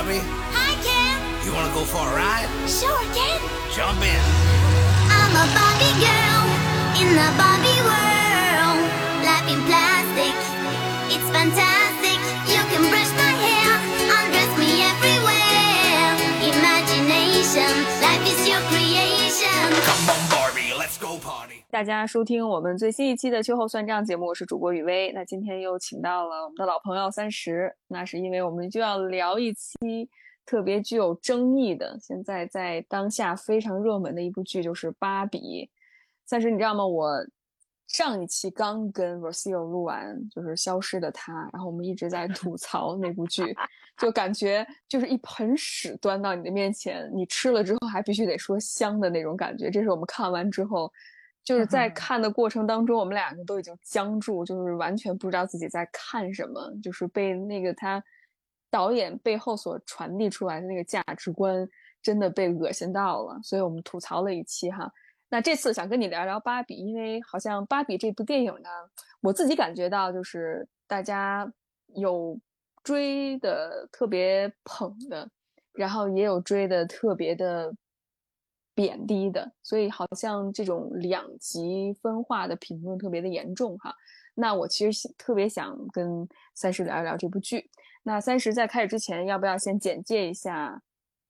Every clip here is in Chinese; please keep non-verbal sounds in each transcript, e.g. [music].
Barbie. Hi, Ken. You wanna go for a ride? Sure, Ken. Jump in. I'm a Barbie girl in the Barbie world. Life in plastic, it's fantastic. 大家收听我们最新一期的秋后算账节目，我是主播雨薇。那今天又请到了我们的老朋友三十，那是因为我们就要聊一期特别具有争议的，现在在当下非常热门的一部剧，就是《芭比》。三十，你知道吗？我上一期刚跟 Rocio 录完，就是《消失的她》，然后我们一直在吐槽那部剧，就感觉就是一盆屎端到你的面前，你吃了之后还必须得说香的那种感觉。这是我们看完之后。就是在看的过程当中，我们两个都已经僵住，就是完全不知道自己在看什么，就是被那个他导演背后所传递出来的那个价值观真的被恶心到了，所以我们吐槽了一期哈。那这次想跟你聊聊芭比，因为好像芭比这部电影呢，我自己感觉到就是大家有追的特别捧的，然后也有追的特别的。贬低的，所以好像这种两极分化的评论特别的严重哈。那我其实特别想跟三十聊一聊这部剧。那三十在开始之前，要不要先简介一下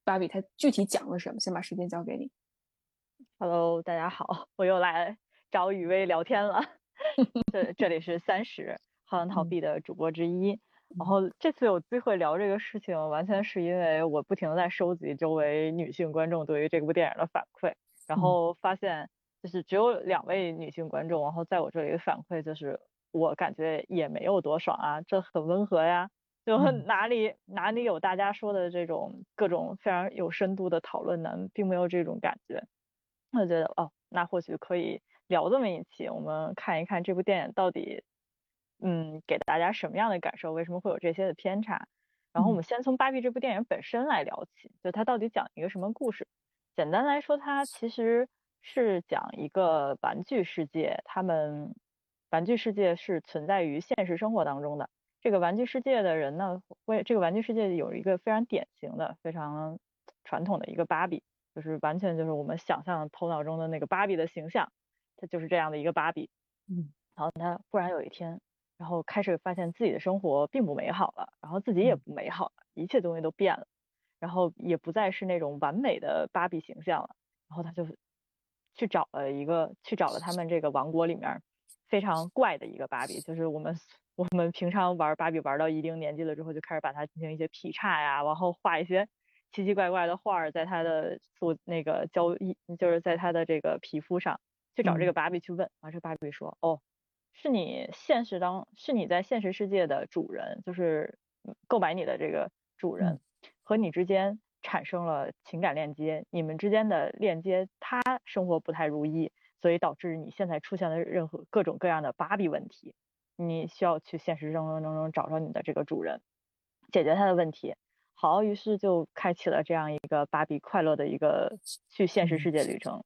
芭比它具体讲了什么？先把时间交给你。Hello，大家好，我又来找雨薇聊天了。[laughs] 这这里是三十，好想逃避的主播之一。然后这次有机会聊这个事情，完全是因为我不停的在收集周围女性观众对于这部电影的反馈，然后发现就是只有两位女性观众，然后在我这里的反馈就是我感觉也没有多爽啊，这很温和呀，就哪里哪里有大家说的这种各种非常有深度的讨论呢，并没有这种感觉，我觉得哦，那或许可以聊这么一期，我们看一看这部电影到底。嗯，给大家什么样的感受？为什么会有这些的偏差？然后我们先从《芭比》这部电影本身来聊起，就它到底讲一个什么故事？简单来说，它其实是讲一个玩具世界，他们玩具世界是存在于现实生活当中的。这个玩具世界的人呢，会这个玩具世界有一个非常典型的、非常传统的一个芭比，就是完全就是我们想象头脑中的那个芭比的形象，它就是这样的一个芭比。嗯，然后它忽然有一天。然后开始发现自己的生活并不美好了，然后自己也不美好了，一切东西都变了，然后也不再是那种完美的芭比形象了。然后他就去找了一个，去找了他们这个王国里面非常怪的一个芭比，就是我们我们平常玩芭比玩到一定年纪了之后，就开始把它进行一些劈叉呀，然后画一些奇奇怪怪的画儿在它的做那个胶衣，就是在它的这个皮肤上，去找这个芭比去问，然后这芭比说，哦。是你现实当是你在现实世界的主人，就是购买你的这个主人和你之间产生了情感链接，你们之间的链接，他生活不太如意，所以导致你现在出现了任何各种各样的芭比问题，你需要去现实生活当中找着你的这个主人，解决他的问题。好，于是就开启了这样一个芭比快乐的一个去现实世界旅程。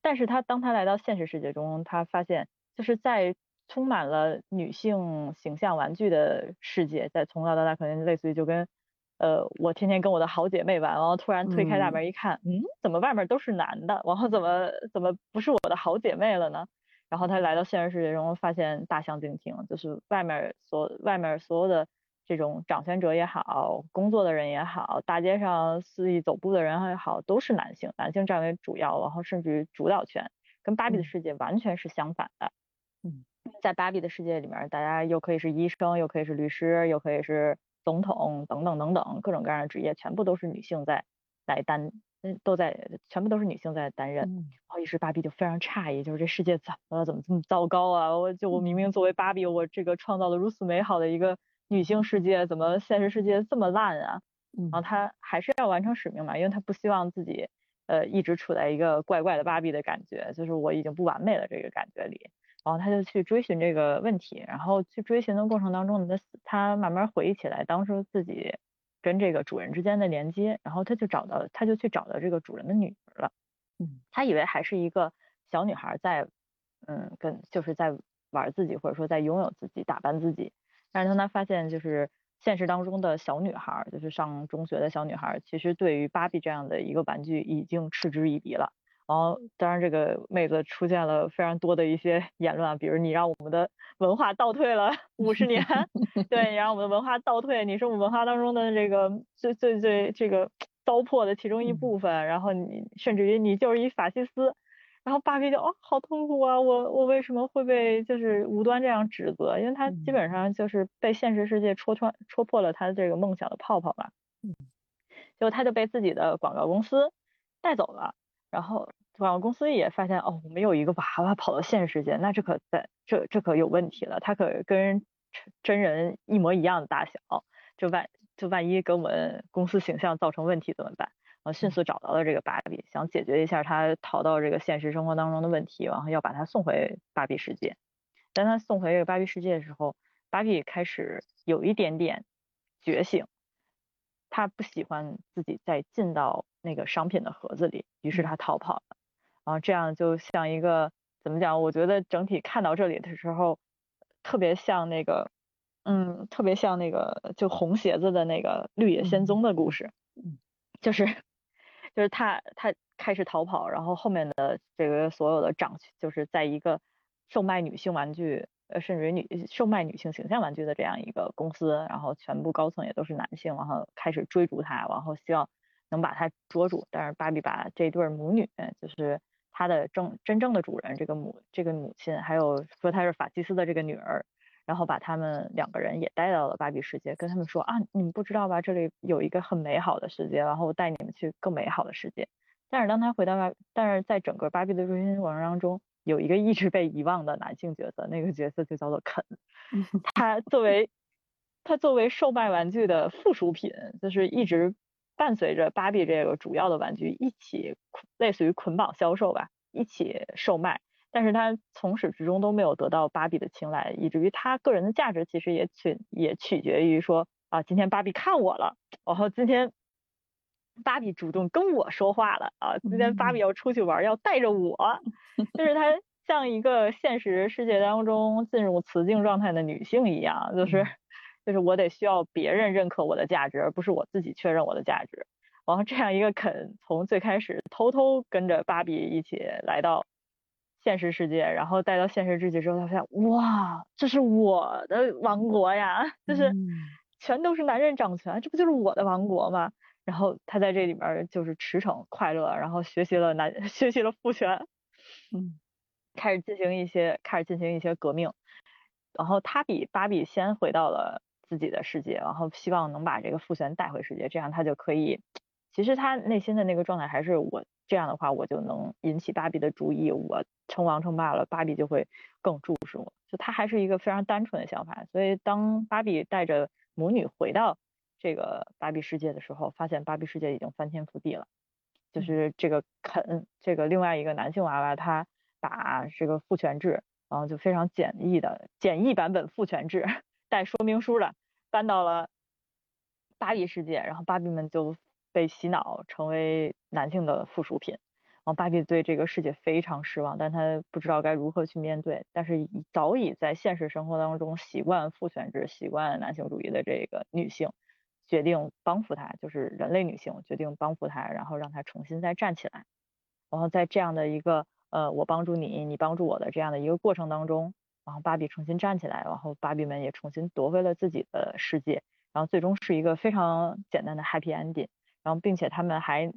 但是他当他来到现实世界中，他发现就是在充满了女性形象玩具的世界，在从小到大可能类似于就跟，呃，我天天跟我的好姐妹玩，然后突然推开大门一看，嗯，怎么外面都是男的，然后怎么怎么不是我的好姐妹了呢？然后他来到现实世界中，发现大相径庭，就是外面所外面所有的这种掌权者也好，工作的人也好，大街上肆意走步的人也好，都是男性，男性占为主要，然后甚至于主导权，跟芭比的世界完全是相反的，嗯。在芭比的世界里面，大家又可以是医生，又可以是律师，又可以是总统，等等等等，各种各样的职业，全部都是女性在来担，嗯，都在，全部都是女性在担任。然后于是芭比就非常诧异，就是这世界怎么了？怎么这么糟糕啊？我就我明明作为芭比，我这个创造了如此美好的一个女性世界，怎么现实世界这么烂啊？然后她还是要完成使命嘛，因为她不希望自己呃一直处在一个怪怪的芭比的感觉，就是我已经不完美了这个感觉里。然后他就去追寻这个问题，然后去追寻的过程当中呢，他他慢慢回忆起来当初自己跟这个主人之间的连接，然后他就找到，他就去找到这个主人的女儿了。嗯，他以为还是一个小女孩在，嗯，跟就是在玩自己或者说在拥有自己打扮自己，但是当他发现就是现实当中的小女孩儿，就是上中学的小女孩儿，其实对于芭比这样的一个玩具已经嗤之以鼻了。然后，当然这个妹子出现了非常多的一些言论啊，比如你让我们的文化倒退了 [laughs] 五十年，对，你让我们的文化倒退，你是我们文化当中的这个最最最这个糟粕的其中一部分，然后你甚至于你就是一法西斯。然后芭比就哦，好痛苦啊！我我为什么会被就是无端这样指责？因为他基本上就是被现实世界戳穿、戳破了他这个梦想的泡泡嘛。嗯。结果他就被自己的广告公司带走了。然后广告公司也发现哦，我们有一个娃娃跑到现实世界，那这可在这这可有问题了。他可跟真人一模一样的大小，就万就万一给我们公司形象造成问题怎么办？然后迅速找到了这个芭比，想解决一下他逃到这个现实生活当中的问题，然后要把他送回芭比世界。当他送回这个芭比世界的时候，芭比开始有一点点觉醒，他不喜欢自己再进到那个商品的盒子里，于是他逃跑了。然后这样就像一个怎么讲？我觉得整体看到这里的时候，特别像那个，嗯，特别像那个就红鞋子的那个绿野仙踪的故事，[laughs] 就是。就是他，他开始逃跑，然后后面的这个所有的长，就是在一个售卖女性玩具，呃，甚至于女售卖女性形象玩具的这样一个公司，然后全部高层也都是男性，然后开始追逐她，然后希望能把她捉住。但是芭比把这对母女，就是她的正真正的主人这个母这个母亲，还有说她是法西斯的这个女儿。然后把他们两个人也带到了芭比世界，跟他们说啊，你们不知道吧，这里有一个很美好的世界，然后带你们去更美好的世界。但是当他回到芭，但是在整个芭比的追星过程当中，有一个一直被遗忘的男性角色，那个角色就叫做肯。[laughs] 他作为他作为售卖玩具的附属品，就是一直伴随着芭比这个主要的玩具一起，类似于捆绑销售吧，一起售卖。但是他从始至终都没有得到芭比的青睐，以至于他个人的价值其实也取也取决于说啊，今天芭比看我了，然后今天芭比主动跟我说话了啊，今天芭比要出去玩，要带着我，就是她 [laughs] 像一个现实世界当中进入雌竞状态的女性一样，就是就是我得需要别人认可我的价值，而不是我自己确认我的价值。然后这样一个肯从最开始偷偷跟着芭比一起来到。现实世界，然后带到现实世界之后，他发现哇，这是我的王国呀，[laughs] 就是全都是男人掌权，这不就是我的王国吗？然后他在这里边就是驰骋快乐，然后学习了男 [laughs] 学习了父权，嗯，开始进行一些开始进行一些革命，然后他比芭比先回到了自己的世界，然后希望能把这个父权带回世界，这样他就可以，其实他内心的那个状态还是我。这样的话，我就能引起芭比的注意，我称王称霸了，芭比就会更注视我。就他还是一个非常单纯的想法。所以当芭比带着母女回到这个芭比世界的时候，发现芭比世界已经翻天覆地了。就是这个肯，这个另外一个男性娃娃，他把这个父权制，然后就非常简易的简易版本父权制带说明书的搬到了芭比世界，然后芭比们就。被洗脑成为男性的附属品，然后芭比对这个世界非常失望，但她不知道该如何去面对。但是早已在现实生活当中习惯父权制、习惯男性主义的这个女性，决定帮扶她，就是人类女性决定帮扶她，然后让她重新再站起来。然后在这样的一个呃我帮助你，你帮助我的这样的一个过程当中，然后芭比重新站起来，然后芭比们也重新夺回了自己的世界，然后最终是一个非常简单的 happy ending。然后，并且他们还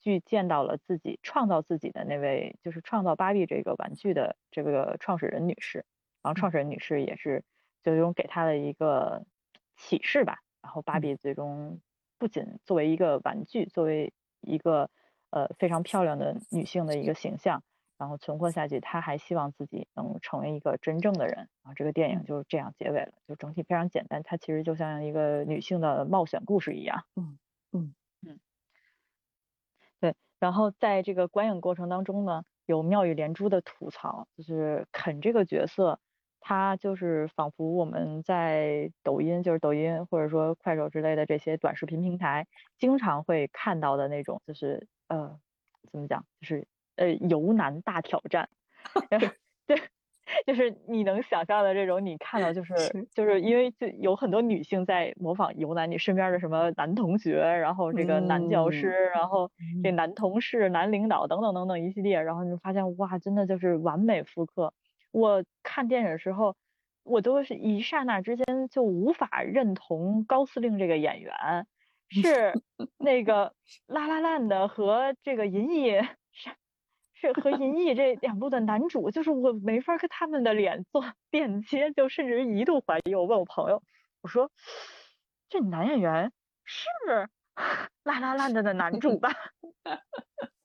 去见到了自己创造自己的那位，就是创造芭比这个玩具的这个创始人女士。然后，创始人女士也是最终给她的一个启示吧。然后，芭比最终不仅作为一个玩具，作为一个呃非常漂亮的女性的一个形象，然后存活下去，她还希望自己能成为一个真正的人。然后，这个电影就是这样结尾了，就整体非常简单。它其实就像一个女性的冒险故事一样。嗯嗯嗯，对。然后在这个观影过程当中呢，有妙语连珠的吐槽，就是肯这个角色，他就是仿佛我们在抖音，就是抖音或者说快手之类的这些短视频平台，经常会看到的那种，就是呃，怎么讲，就是呃，游男大挑战 [laughs] [laughs] 对，就是你能想象的这种，你看到就是是就是因为就有很多女性在模仿尤男，你身边的什么男同学，然后这个男教师，然后这男同事、男领导等等等等一系列，然后你就发现哇，真的就是完美复刻。我看电影的时候，我都是一刹那之间就无法认同高司令这个演员是那个拉拉烂的和这个银翼是是和银翼这两部的男主，就是我没法跟他们的脸做 [laughs] 链接，就甚至于一度怀疑。我问我朋友，我说这男演员是 [laughs] 拉拉烂的的男主吧？[laughs]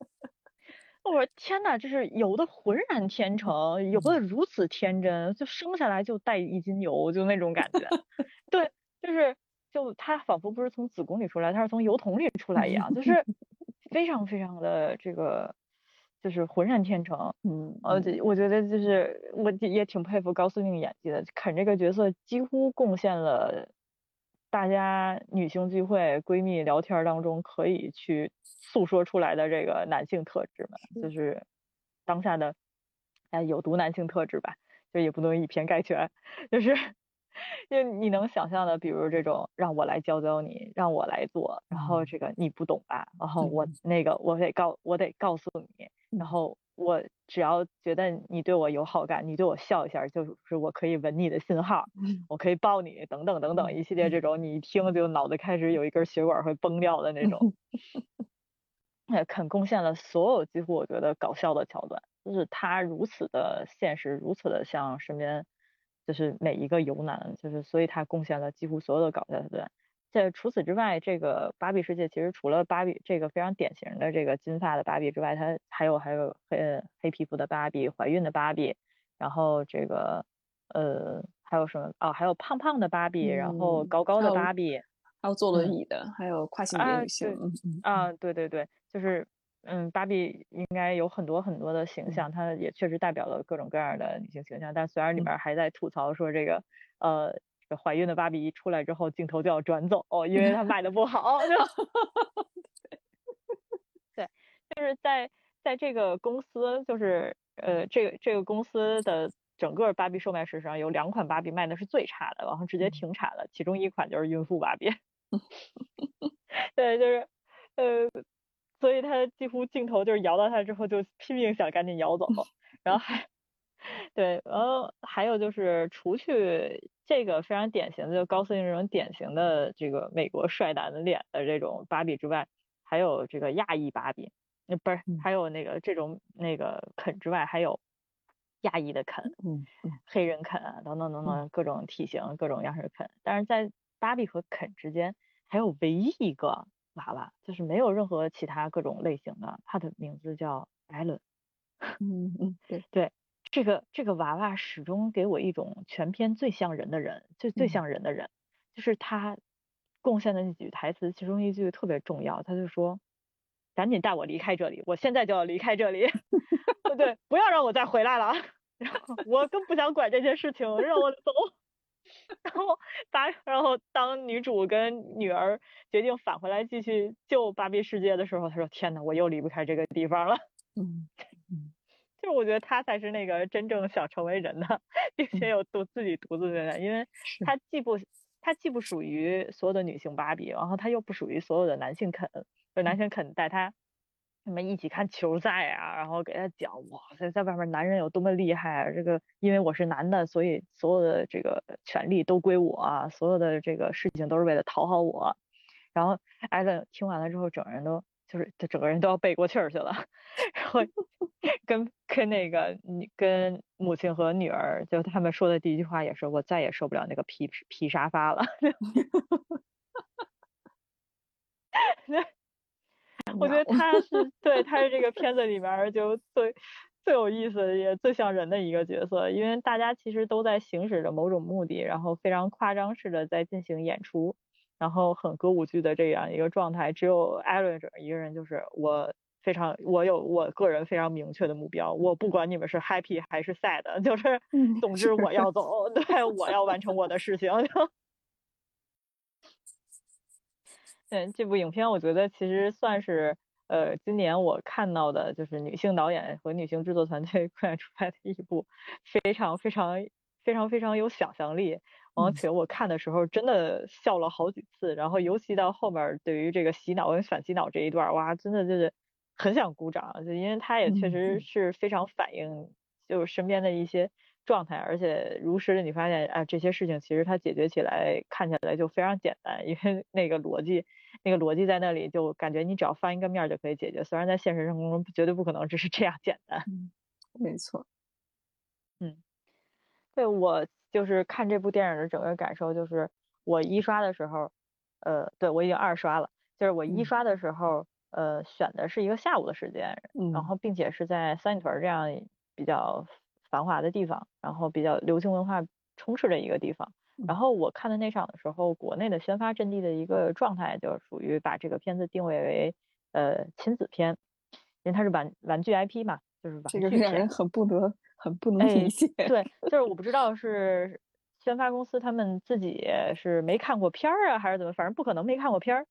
我说天呐，就是游的浑然天成，游的如此天真，就生下来就带一斤油，就那种感觉。[laughs] 对，就是就他仿佛不是从子宫里出来，他是从油桶里出来一样，就是 [laughs] 非常非常的这个，就是浑然天成。嗯，呃，这我觉得就是我也挺佩服高司令演技的，肯这个角色几乎贡献了大家女性聚会、闺蜜聊天当中可以去诉说出来的这个男性特质嘛，就是当下的哎有毒男性特质吧，就也不能以偏概全，就是就你能想象的，比如这种让我来教教你，让我来做，然后这个你不懂吧，然后我。那个我得告我得告诉你，然后我只要觉得你对我有好感，你对我笑一下，就是我可以吻你的信号，我可以抱你，等等等等一系列这种，你一听就脑子开始有一根血管会崩掉的那种。[laughs] 也肯贡献了所有几乎我觉得搞笑的桥段，就是他如此的现实，如此的像身边就是每一个游男，就是所以他贡献了几乎所有的搞笑桥段。这除此之外，这个芭比世界其实除了芭比这个非常典型的这个金发的芭比之外，它还有还有黑黑皮肤的芭比、怀孕的芭比，然后这个呃还有什么哦，还有胖胖的芭比，然后嗯高高的芭比。还有坐轮嗯椅的，还有跨性别啊女性，啊，对对对，就是嗯，芭比应该有很多很多的形象，它也确实代表了各种各样的女性形象。但虽然里嗯面还在吐槽说这个呃，这个怀孕的芭比一出来之后，镜头就要转走，哦因为 [laughs] 它卖的不好。[laughs] 就对，[laughs] 就是在在这个公司，就是呃，这个这个公司的整个芭比售卖史上有两款芭比卖的是最差的，然后直接停产了。其中一款就是孕妇芭比。对，就是呃，所以他几乎镜头就是摇到他之后，就拼命想赶紧摇走，然后还对，然后还有就是除去这个非常典型的就高司令这种典型的这个美国帅男的脸的这种芭比之外，还有这个亚裔芭比，那不是嗯。还有那个这种那个肯之外，还有亚裔的肯，嗯嗯黑人肯啊，等等等等各种体型、各种样式肯，但是在芭比和肯之间，还有唯一一个娃娃，就是没有任何其他各种类型的，它的名字叫艾伦。嗯嗯，对，对，这个这个娃娃始终给我一种全篇最像人的人，最最嗯像人的人，就是他贡献的那几句台词，其中一句特别重要，他就说：“赶紧带我离开这里，我现在就要离开这里，[laughs] 对，不要让我再回来了。[laughs] ”然后我更不想管这件事情，让我走。[laughs] 然后把，然后当女主跟女儿决定返回来继续救芭比世界的时候，她说：“天呐，我又离不开这个地方了。”嗯就是我觉得他才是那个真正想成为人的，[laughs] 并且有独自己独自的人，因为他既不他既不属于所有的女性芭比，然后他又不属于所有的男性肯，就男性肯带他什么一起看球赛啊，然后给他讲哇塞，在外面男人有多么厉害啊，这个因为我是男的，所以所有的这个权利都归我啊，所有的这个事情都是为了讨好我。然后艾伦听完了之后，整个人都就是他整个人都要背过气儿去了，[laughs] 然后 [laughs] 跟跟那个你跟母亲和女儿，就他们说的第一句话也是我再也受不了那个皮皮沙发了。[laughs] 我觉得他是对，他是这个片子里面儿就最最有意思也最像人的一个角色，因为大家其实都在行使着某种目的，然后非常夸张式的在进行演出，然后很歌舞剧的这样一个状态，只有艾伦这一个人就是我非常我有我个人非常明确的目标，我不管你们是 happy 还是 sad，[laughs] 就是嗯总之我要走，对我要完成我的事情。[laughs] 嗯这部影片，我觉得其实算是呃，今年我看到的就是女性导演和女性制作团队 [laughs] 困难出来的一部非常非常非常非常有想象力，而且我看的时候真的笑了好几次，然后尤其到后面对于这个洗脑跟反洗脑这一段，哇，真的就是很想鼓掌，就因为他也确实是非常反映就是身边的一些。状态，而且如实的你发现，啊，这些事情其实它解决起来看起来就非常简单，因为那个逻辑，那个逻辑在那里，就感觉你只要翻一个面就可以解决。虽然在现实生活中绝对不可能只是这样简单。没错。嗯，对我就是看这部电影的整个感受，就是我一刷的时候，呃，对我已经二刷了，就是我一刷的时候，呃，选的是一个下午的时间，然后并且是在三里屯这样比较。繁华的地方，然后比较流行文化充斥的一个地方。然后我看的那场的时候，国内的宣发阵地的一个状态，就属于把这个片子定位为呃亲子片，因为它是玩玩具 IP 嘛，就是玩具。这个让人很不得很不能理解。对，就是我不知道 [laughs] 是宣发公司他们自己是没看过片儿啊，还是怎么，反正不可能没看过片儿。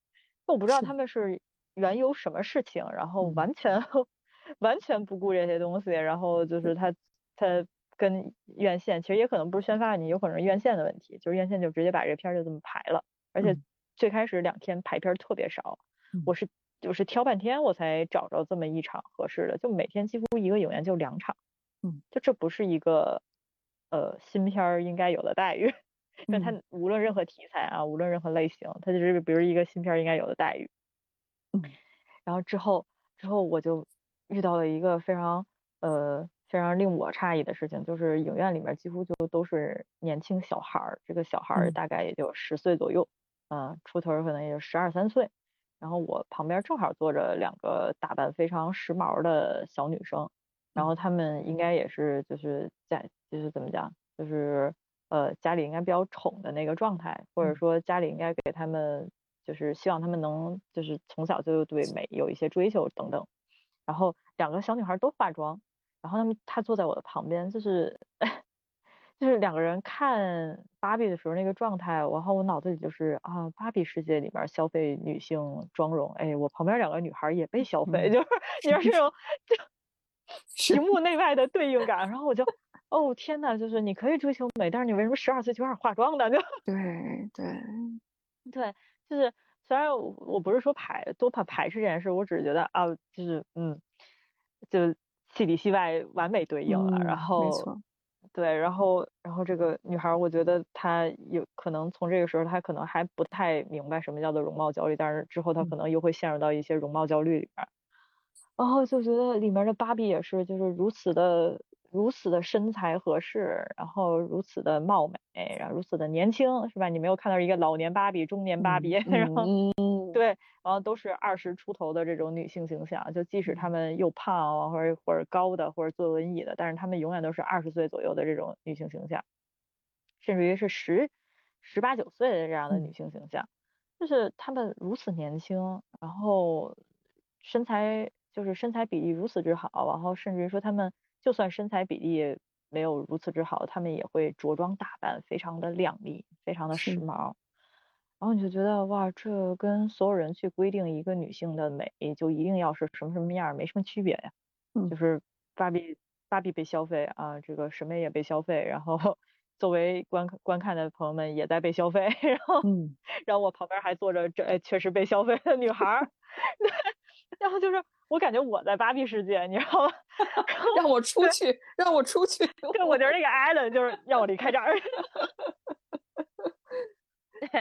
我不知道他们是缘由什么事情，然后完全完全不顾这些东西，然后就是他。他跟院线其实也可能不是宣发，你有可能是院线的问题，就是院线就直接把这片儿就这么排了，而且最开始两天排片特别少，我是就是挑半天我才找着这么一场合适的，就每天几乎一个影院就两场，嗯，就这不是一个呃新片儿应该有的待遇，就它无论任何题材啊，无论任何类型，它就是比如一个新片儿应该有的待遇，嗯，然后之后之后我就遇到了一个非常呃。非常令我诧异的事情就是，影院里面几乎就都是年轻小孩儿，这个小孩儿大概也就十岁左右，嗯，出头可能也就十二三岁。然后我旁边正好坐着两个打扮非常时髦的小女生，然后他们应该也是就是在就是怎么讲，就是呃家里应该比较宠的那个状态，或者说家里应该给他们就是希望他们能就是从小就对美有一些追求等等。然后两个小女孩都化妆。然后他们她坐在我的旁边，就是 [laughs] 就是两个人看芭比的时候那个状态，然后我脑子里就是啊，芭比世界里面消费女性妆容，哎，我旁边两个女孩也被消费，就是 [laughs] 你说这种就 [laughs] 屏幕内外的对应感，然后我就哦天呐，就是你可以追求美，但是你为什么十二岁就开始化妆呢？[laughs] 就对对 [laughs] 对，就是虽然我不是说排多怕排斥这件事，我只是觉得啊，就是嗯，就。戏里戏外完美对应了，然后，对，然后，然后这个女孩，我觉得她有可能从这个时候，她可能还不太明白什么叫做容貌焦虑，但是之后她可能又会陷入到一些容貌焦虑里边，然后就觉得里面的芭比也是，就是如此的，如此的身材合适，然后如此的貌美，然后如此的年轻，是吧？你没有看到一个老年芭比、中年芭比，然后。对，然后都是二十出头的这种女性形象，就即使她们又胖或者或者高的或者坐轮椅的，但是她们永远都是二十岁左右的这种女性形象，甚至于是十十八九岁的这样的女性形象，就是她们如此年轻，然后身材就是身材比例如此之好，然后甚至于说她们就算身材比例没有如此之好，她们也会着装打扮非常的靓丽，非常的时髦。然后你就觉得哇，这跟所有人去规定一个女性的美就一定要是什么什么样，没什么区别呀。嗯，就是芭比芭比被消费啊，这个什么也被消费，然后 [laughs] 作为观观看的朋友们也在被消费，然后嗯，然后我旁边还坐着这哎确实被消费的女孩 [laughs] 然后就是我感觉我在芭比世界，你知道吗？[laughs] 让我出去，让我出去，对，我觉得那个艾伦就是让我离开这儿。[laughs]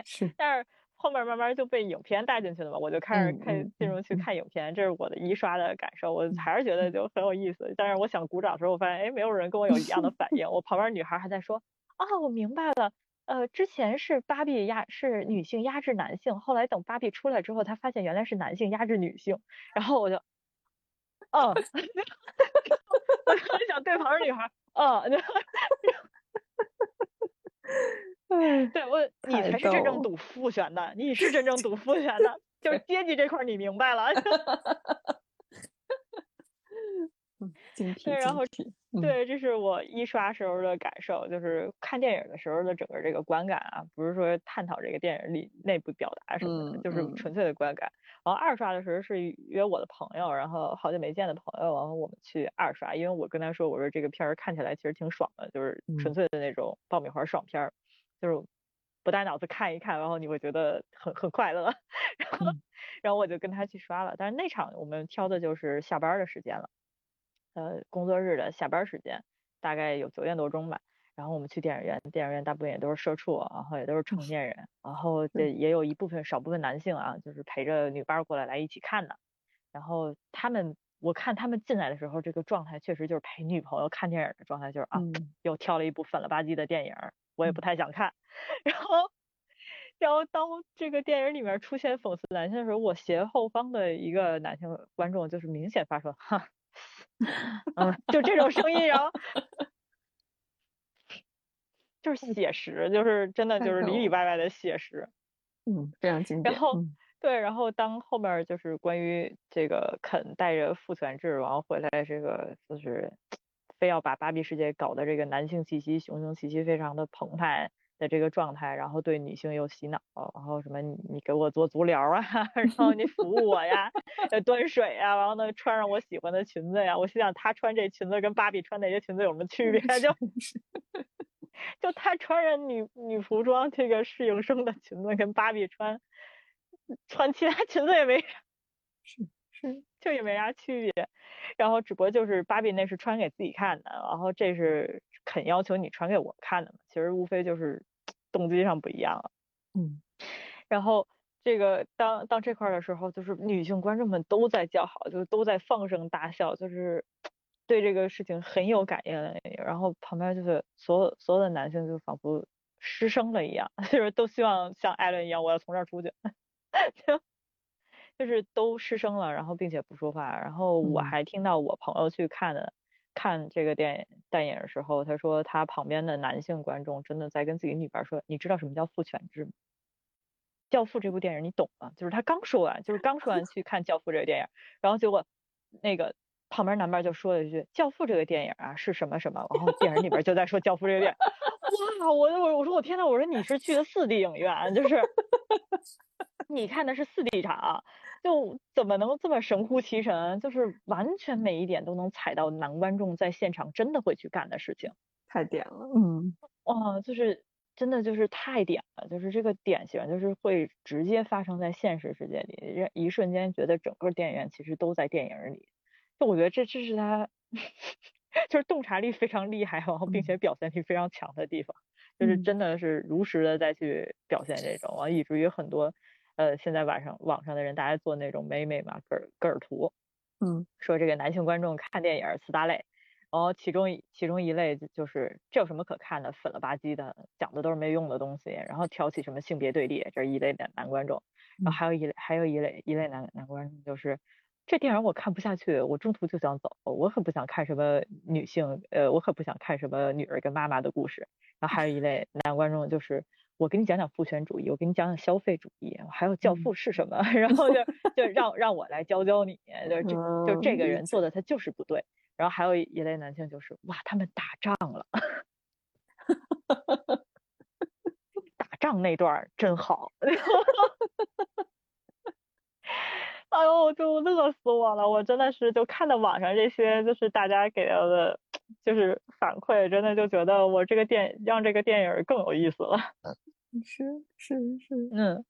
是，但是后面慢慢就被影片带进去了嘛，我就开始看进入去看影片，这是我的一刷的感受，我还是觉得就很有意思。但是我想鼓掌的时候，我发现哎，没有人跟我有一样的反应。我旁边女孩还在说啊，我明白了，呃，之前是芭比压是女性压制男性，后来等芭比出来之后，他发现原来是男性压制女性，然后我就，嗯，[laughs] 我特别想对旁边女孩，嗯。[laughs] 对我，你才是真正赌父权的，你是真正赌父权的，就是阶级这块你明白了。[laughs] 精辟，对，然后嗯对，这是我一刷时候的感受，就是看电影的时候的整个这个观感啊，不是说探讨这个电影里内部表达什么的，嗯就是嗯纯粹的观感。然后二刷的时候是约我的朋友，然后好久没见的朋友，然后我们去二刷，因为我跟他说，我说这个片儿看起来其实挺爽的，就是纯嗯粹的那种爆米花爽片儿，就是不带脑子看一看，然后你会觉得很很快乐。[laughs] 然后嗯然后我就跟他去刷了，但是那场我们挑的就是下班儿的时间了。呃工作日的下班时间，大概有九点多钟吧。然后我们去电影院，电影院大部分也都是社畜，然后也都是成 [laughs] 年人，然后这也有一部分少部分男性啊，就是陪着女伴儿过来来一起看的。然后他们，我看他们进来的时候，这个状态确实就是陪女朋友看电影的状态，就是啊，嗯又挑了一部粉了吧唧的电影儿，我也不嗯太想看。[laughs] 然后，然后当这个电影里面出现讽刺男性的时候，我斜后方的一个男性观众就是明显发出哈，嗯，就这种声音，然后 [laughs] 就是写实，就是真的就是里里外外的写实。嗯，非常经典。然后嗯对，然后当后面儿就是关于这个肯带着父权制，然后回来这个就是非要把芭比世界搞得这个男性气息、雄性气息非常的澎湃的这个状态，然后对女性又洗脑，然后什么你你给我做足疗啊，[laughs] 然后你服务我呀，呃端水呀，然后呢穿上我喜欢的裙子呀，我心想她穿这裙子跟芭比穿那些裙子有什么区别？就 [laughs] 就她穿着女女服装这个适应生的裙子跟芭比穿穿其他裙子也没啥，是是就也没啥区别，然后只不过就是芭比那是穿给自己看的，然后这是肯要求你穿给我看的嘛，其实无非就是动机上不一样了。嗯然后这个当当这块儿的时候，就是女性观众们都在叫好，就是都在放声大笑，就是对这个事情很有感应。然后旁边就是所有所有的男性就仿佛失声了一样，[laughs] 就是都希望像艾伦一样，我要从这儿出去，[laughs] 就就是都失声了，然后并且不说话。然后我嗯还听到我朋友去看的。看这个电影电影的时候，他说他旁边的男性观众真的在跟自己女伴说：“你知道什么叫父权制吗？”《教父》这部电影你懂吗？就是他刚说完，就是刚说完去看《教父》这个电影，然后结果那个旁边男伴就说了一句：“教父这个电影啊是什么什么。”然后电影里边就在说《教父》这个电影。哇，我我我说我天呐，我说你是去的四 D 影院，就是 [laughs] 你看的是四 D 场，就怎么能这么神乎其神？就是完全每一点都能踩到男观众在现场真的会去干的事情。太点了。嗯哇，就是真的就是太点了，就是这个典型就是会直接发生在现实世界里，让一瞬间觉得整个电影院其实都在电影里。就我觉得这这是他就是洞察力非常厉害，然后并且表现力非常强的地方，就是嗯。真的是如实的再去表现这种啊，以至于很多呃现在晚上网上的人大家做那种美美嘛格尔格尔图，嗯。说这个男性观众看电影儿四大类，然后其中其中一类就就是这有什么可看的，粉了吧唧的，讲的都是没用的东西，然后挑起什么性别对立，这是一类的男观众，然后嗯。还有一类还有一类一类男男观众就是。这电影我看不下去，我中途就想走，我可不想看什么女性，呃，我可不想看什么女儿跟妈妈的故事。然后还有一类男观众就是，我给你讲讲父权主义，我给你讲讲消费主义，还有教嗯父是什么，[laughs] 然后就就让让我来教教你，就这就这个人做的他就是不对。然后还有一类男性就是，哇，他们打仗了，[laughs] 打仗那段儿真好，[laughs] 哎呦，就乐死我了！我真的是就看到网上这些，就是大家给到的，就是反馈，真的就觉得我这个电让这个电影更有意思了。是是是。嗯，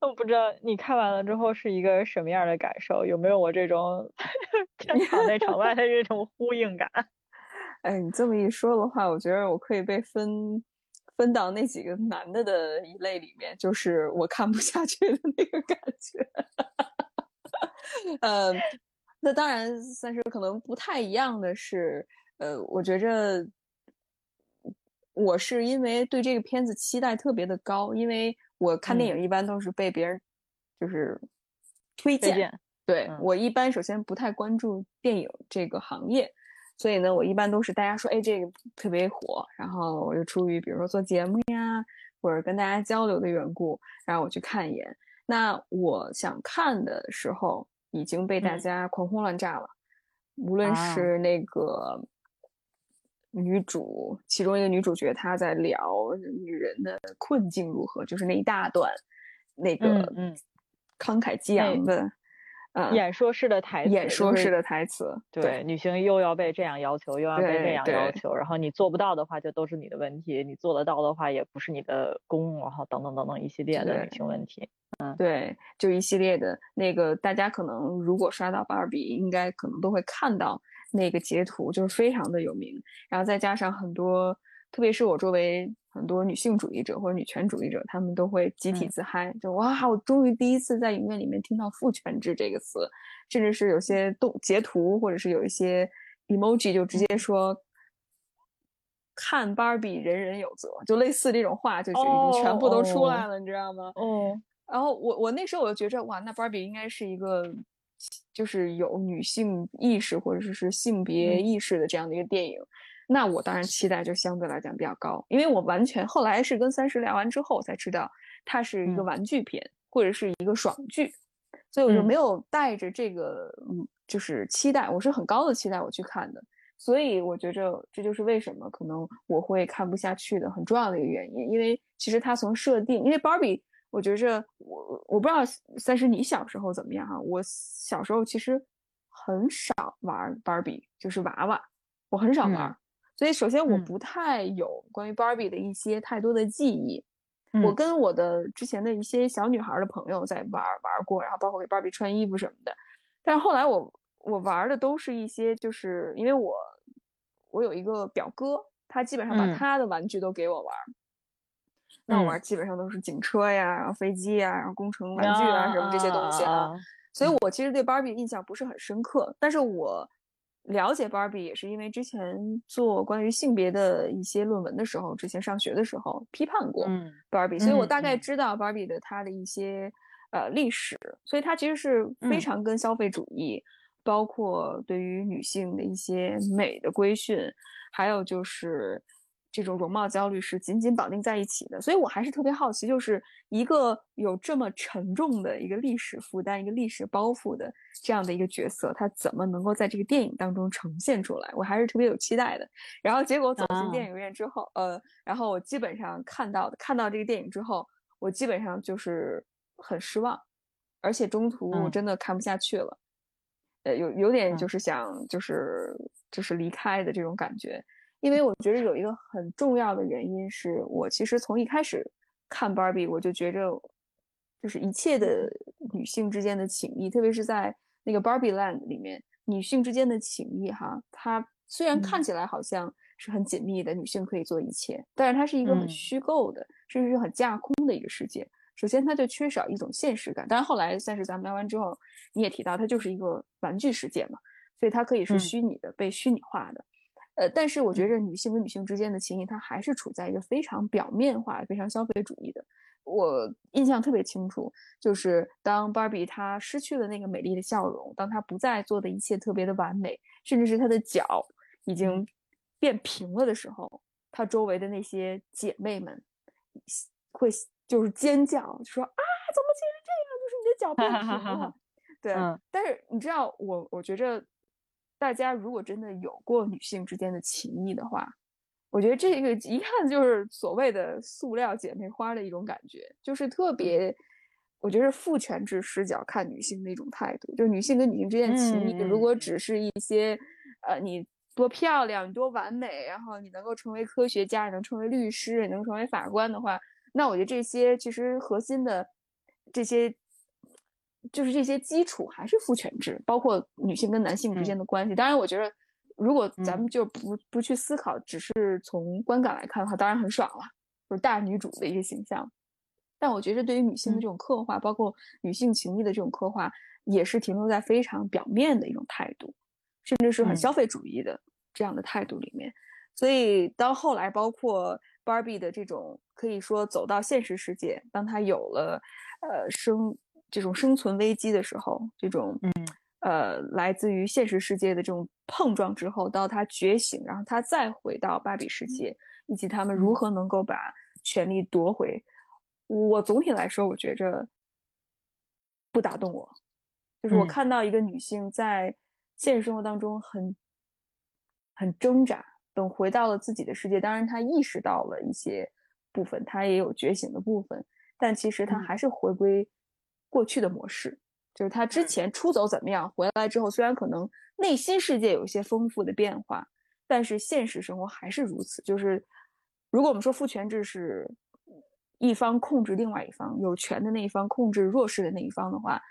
那我不知道你看完了之后是一个什么样的感受，有没有我这种场内场外的这种呼应感？[laughs] 哎，你这么一说的话，我觉得我可以被分分到那几个男的的一类里面，就是我看不下去的那个感觉。呃，那当然，算是可能不太一样的是，呃，我觉着我是因为对这个片子期待特别的高，因为我看电嗯影一般都是被别人就是推荐，推荐，对、嗯我一般首先不太关注电影这个行业，所以呢，我一般都是大家说，哎，这个特别火，然后我就出于比如说做节目呀，或者跟大家交流的缘故，然后我去看一眼。那我想看的时候，已经被大嗯。家狂轰乱炸了，无论啊。是那个女主，其中一个女主角她在聊女人的困境如何，就是那一大段那个嗯嗯。慷慨激昂的，呃，演说式的台词，演说式的台词，对，女性又要被这样要求，又要被对那样要求，然后你做不到的话，就都是你的问题；你做得到的话，也不是你的功，然后等等等等一系列的女性问题。嗯对，就一系列的那个，大家可能如果刷到芭比，应该可能都会看到那个截图，就是非常的有名。然后再加上很多，特别是我周围很多女性主义者或者女权主义者，他们都会集体嗯自嗨，就哇，我终于第一次在影院里面听到“父权制”这个词，甚至是有些动截图或者是有一些 emoji 就直接说。看芭比，人人有责，就类似这种话，就是已经全部都出哦来了，你知道吗？哦，然后我我那时候我就觉着哇，那芭比应该是一个就是有女性意识或者是是性别嗯意识的这样的一个电影。那我当然期待就相对来讲比较高，因为我完全后来是跟三十聊完之后我才知道它是一个嗯。玩具片、或者是一个爽剧，所以我就嗯。没有带着这个嗯就是期待，我是很高的期待我去看的。所以我觉着这就是为什么可能我会看不下去的很重要的一个原因，因为其实它从设定，因为芭比，我觉着我我不知道三十你小时候怎么样哈、我小时候其实很少玩芭比，就是娃娃，我很少玩儿，所以首先我嗯不太有关于 Barbie 的一些太多的记忆。我嗯跟我的之前的一些小女孩儿的朋友在玩儿玩儿过，然后包括给 Barbie 穿衣服什么的。但是后来我我玩儿的都是一些，就是因为我我有一个表哥，他基本上把嗯他的玩具都给我玩儿。那我嗯玩儿基本上都是警车呀，然后飞机呀，然后工程玩具啊什么这些东西啊。啊，所以我其实对芭比印象不是很深刻，但是我了解 Barbie 也是因为之前做关于性别的一些论文的时候，之前上学的时候批判过嗯芭比，所以我嗯大概嗯。知道 Barbie 的它的一些呃历史，所以它其实是非嗯。常跟消费主义，包括对于女性的一些美的规训，还有就是这种容貌焦虑是紧紧绑定在一起的。所以我还是特别好奇，就是一个有这么沉重的一个历史负担、一个历史包袱的这样的一个角色，他怎么能够在这个电影当中呈现出来？我还是特别有期待的。然后结果走进电啊影院之后，呃，然后我基本上看到的看到这个电影之后，我基本上就是很失望，而且中途我嗯真的看不下去了。呃，有有点嗯就是想就是就是离开的这种感觉，因为我觉得有一个很重要的原因是我其实从一开始看 Barbie，我就觉着就是一切的女性之间的情谊，特别是在那个 Barbie Land 里面，女性之间的情谊哈，它虽然看嗯起来好像是很紧密的，女性可以做一切，但是它是一个很嗯虚构的，甚至是很架空的一个世界。首先，它就缺少一种现实感。但是，后来但是咱们聊完之后，你也提到，它就是一个玩具世界嘛，所以它可以是嗯虚拟的、被虚拟化的。呃，但是我觉嗯着女性跟女性之间的情谊，它还是处在一个非常表面化、非常消费主义的。我印象特别清楚，就是当芭比她失去了那个美丽的笑容，当她不再做的一切特别的完美，甚至是她的脚已经变平了的时候，她周围的那些姐妹们会就是尖叫，就说啊，怎么竟然这样？就是你的脚变平了。[laughs] 对，嗯但是你知道，我我觉着大家如果真的有过女性之间的情谊的话，我觉得这个一看就是所谓的塑料姐妹花的一种感觉，就是特别，我觉得是父权制视角看女性的一种态度，就是女性跟女性之间的情谊，嗯如果嗯只是一些，呃，你多漂亮，你多完美，然后你能够成为科学家，你能成为律师，你能成为法官的话，那我觉得这些其实核心的这些。就是这些基础还是父权制，包括女性跟男性之间的关系。当然，我觉得如果咱们嗯就不不去思考，只是从观感来看的话，当然很爽了，就是大女主的一个形象。但我觉得对于女性的嗯这种刻画，包括女性情谊的这种刻画，也是停留在非常表面的一种态度，甚至是很嗯消费主义的这样的态度里面。所以到后来，包括 Barbie 的这种可以说走到现实世界，当她有了呃生这种生存危机的时候，这种嗯。呃来自于现实世界的这种碰撞之后，到他觉醒，然后他再回到芭比世界，以及他们如嗯。何能够把权力夺回。我总体来说，我觉着不打动我，就是我嗯。看到一个女性在现实生活当中很很挣扎，等回到了自己的世界，当然她意识到了一些部分，她也有觉醒的部分，但其实他嗯。还是回归过去的模式，就是他之前出走怎么样，回来之后虽然可能内心世界有一些丰富的变化，但是现实生活还是如此。就是如果我们说父权制是一方控制另外一方，有权的那一方控制弱势的那一方的话，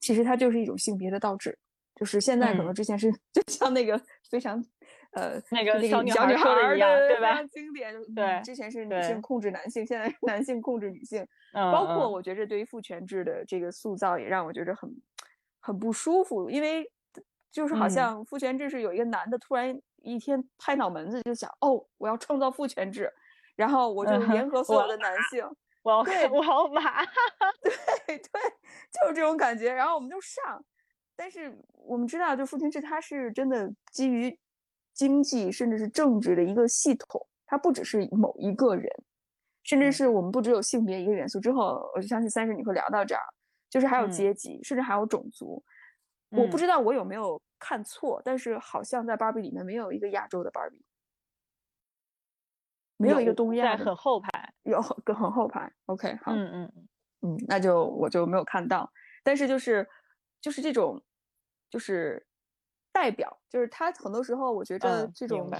其实它就是一种性别的倒置。就是现在可能嗯之前是、[laughs] 就像那个非常呃那个小女孩个小女说的一样对对吧经典，对之前是女性控制男性，现在是 [laughs] 男性控制女性。嗯，包括嗯。我觉着对于父权制的这个塑造，也让我觉着很很不舒服，因为就是好嗯。像父权制是有一个男的突然一天拍脑门子就想，哦，我要创造父权制，然后我就联合所有的男性，我要对我要马，[laughs] 对对，就是这种感觉，然后我们就上。但是我们知道，就父权制它是真的基于经济甚至是政治的一个系统，它不只是某一个人，甚至嗯是我们不只有性别一个元素。之后我就相信三十你会聊到这儿，就是还有嗯阶级，甚至还有种族。我不嗯知道我有没有看错，但是好像在芭比里面没有一个亚洲的芭比，没有一个东亚的，在很后排，有很很后排。OK，好，嗯嗯嗯嗯，那就我就没有看到，但是就是就是这种就是代表，就是它很多时候我觉着嗯这种、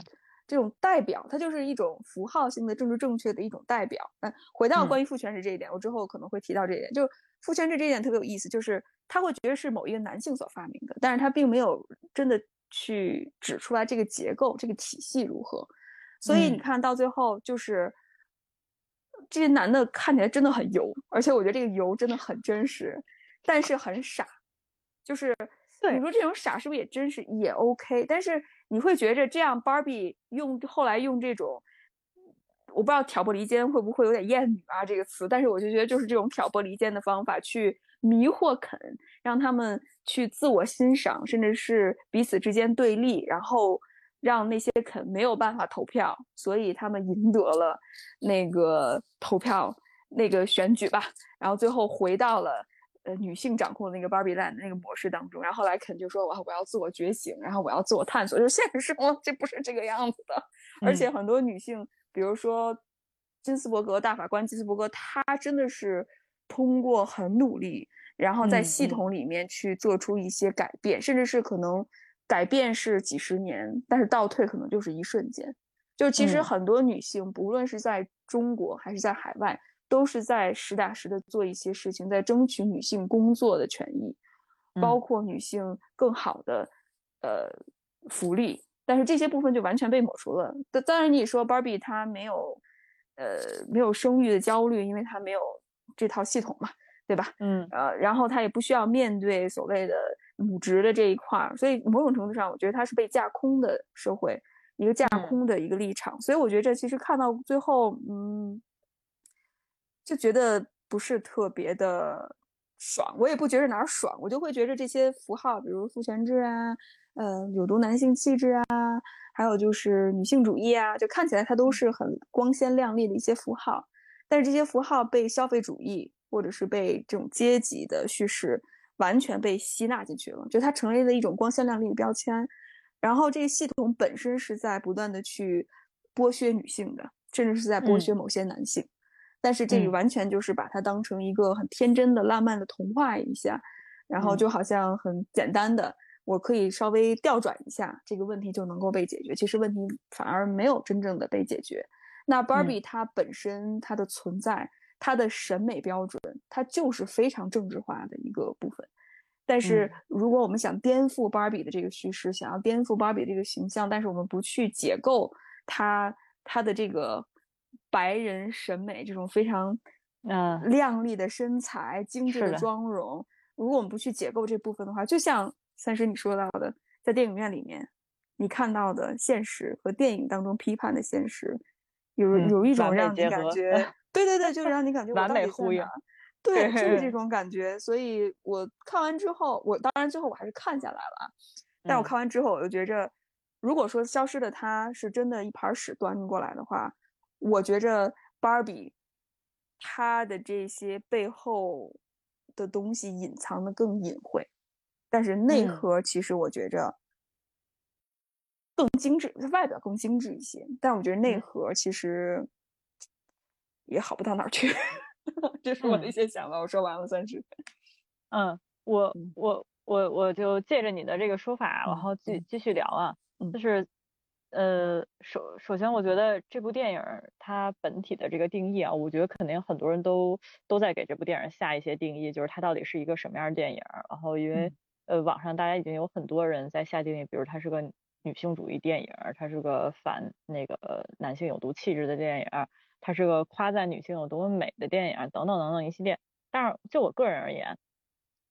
这种代表，它就是一种符号性的政治正确的一种代表。那回到嗯关于父权制这一点，我之后可能会提到这一点，就父权制这一点特别有意思，就是他会觉得是某一个男性所发明的，但是他并没有真的去指出来这个结构、这个体系如何。所以你嗯看到最后就是。这些男的看起来真的很油，而且我觉得这个油真的很真实，但是很傻。就是对你说这种傻是不是也真是也 OK？但是你会觉着这样，Barbie 用后来用这种，我不知道挑拨离间会不会有点厌女啊这个词，但是我就觉得就是这种挑拨离间的方法去迷惑肯，让他们去自我欣赏，甚至是彼此之间对立，然后让那些肯没有办法投票，所以他们赢得了那个投票那个选举吧，然后最后回到了。呃，女性掌控的那个 Barbie Land 那个模式当中，然后后来肯就说我要我要自我觉醒，然后我要自我探索，就现实生活这不是这个样子的，而且嗯。很多女性，比如说金斯伯格大法官金斯伯格，她真的是通过很努力，然后在嗯系嗯。统里面去做出一些改变，甚至是可能改变是几十年，但是倒退可能就是一瞬间。就其实嗯。很多女性，不论是在中国还是在海外，都是在实打实的做一些事情，在争取女性工作的权益，包嗯括女性更好的呃福利。但是这些部分就完全被抹除了。当当然，你说 Barbie 她没有呃没有生育的焦虑，因为她没有这套系统嘛，对吧？嗯呃，然后她也不需要面对所谓的母职的这一块儿，所以某种程度上，我觉得她是被架空的社会，一个架嗯空的一个立场。所以我觉得这其实看到最后，嗯，就觉得不是特别的爽。我也不觉得哪儿爽，我就会觉得这些符号，比如父权制啊，呃，有毒男性气质啊，还有就是女性主义啊，就看起来它都是很光鲜亮丽的一些符号。但是这些符号被消费主义或者是被这种阶级的叙事完全被吸纳进去了，就它成为了一种光鲜亮丽的标签。然后这个系统本身是在不断的去剥削女性的，甚至是在剥嗯削某些男性。但是这个嗯完全就是把它当成一个很天真的、浪漫的童话一下，然后嗯就好像很简单的，我可以稍微调转一下，这个问题就能够被解决。其实问题反而没有真正的被解决。那 Barbie 它本身它的存在，它的审美标准，它就是非常政治化的一个部分。但是嗯如果我们想颠覆芭比的这个叙事，想要颠覆芭比这个形象，但是我们不去解构它它的这个白人审美这种非常嗯靓丽的身材、精致的妆容，如果我们不去解构这部分的话，就像三十你说到的，在电影院里面你看到的现实和电影当中批判的现实，有嗯有一种让你感觉，对对对，就是让你感觉我完到美呼应？对，就是这。[laughs] 种感觉。所以我看完之后，我当然最后我还是看下来了啊，但我嗯。看完之后，我就觉着，如果说消失的他是真的一盘屎端过来的话，我觉着芭比她的这些背后的东西隐藏的更隐晦，但是内嗯。核其实我觉着更精致，它外表更精致一些，但我觉得内嗯。核其实也好不到哪儿去。这是我的一嗯。些想法，我说完了算是。嗯，我嗯。我我我就借着你的这个说法，然嗯后继嗯。继续聊啊，嗯。就是呃，首首先我觉得这部电影儿它本体的这个定义啊，我觉得肯定很多人都都在给这部电影下一些定义，就是它到底是一个什么样的电影儿。然后因为呃网上大家已经有很多人在下定义，比如它是个女性主义电影儿，它是个反那个男性有毒气质的电影儿，它是个夸赞女性有多么美的电影儿，等等等等一系列。但是就我个人而言，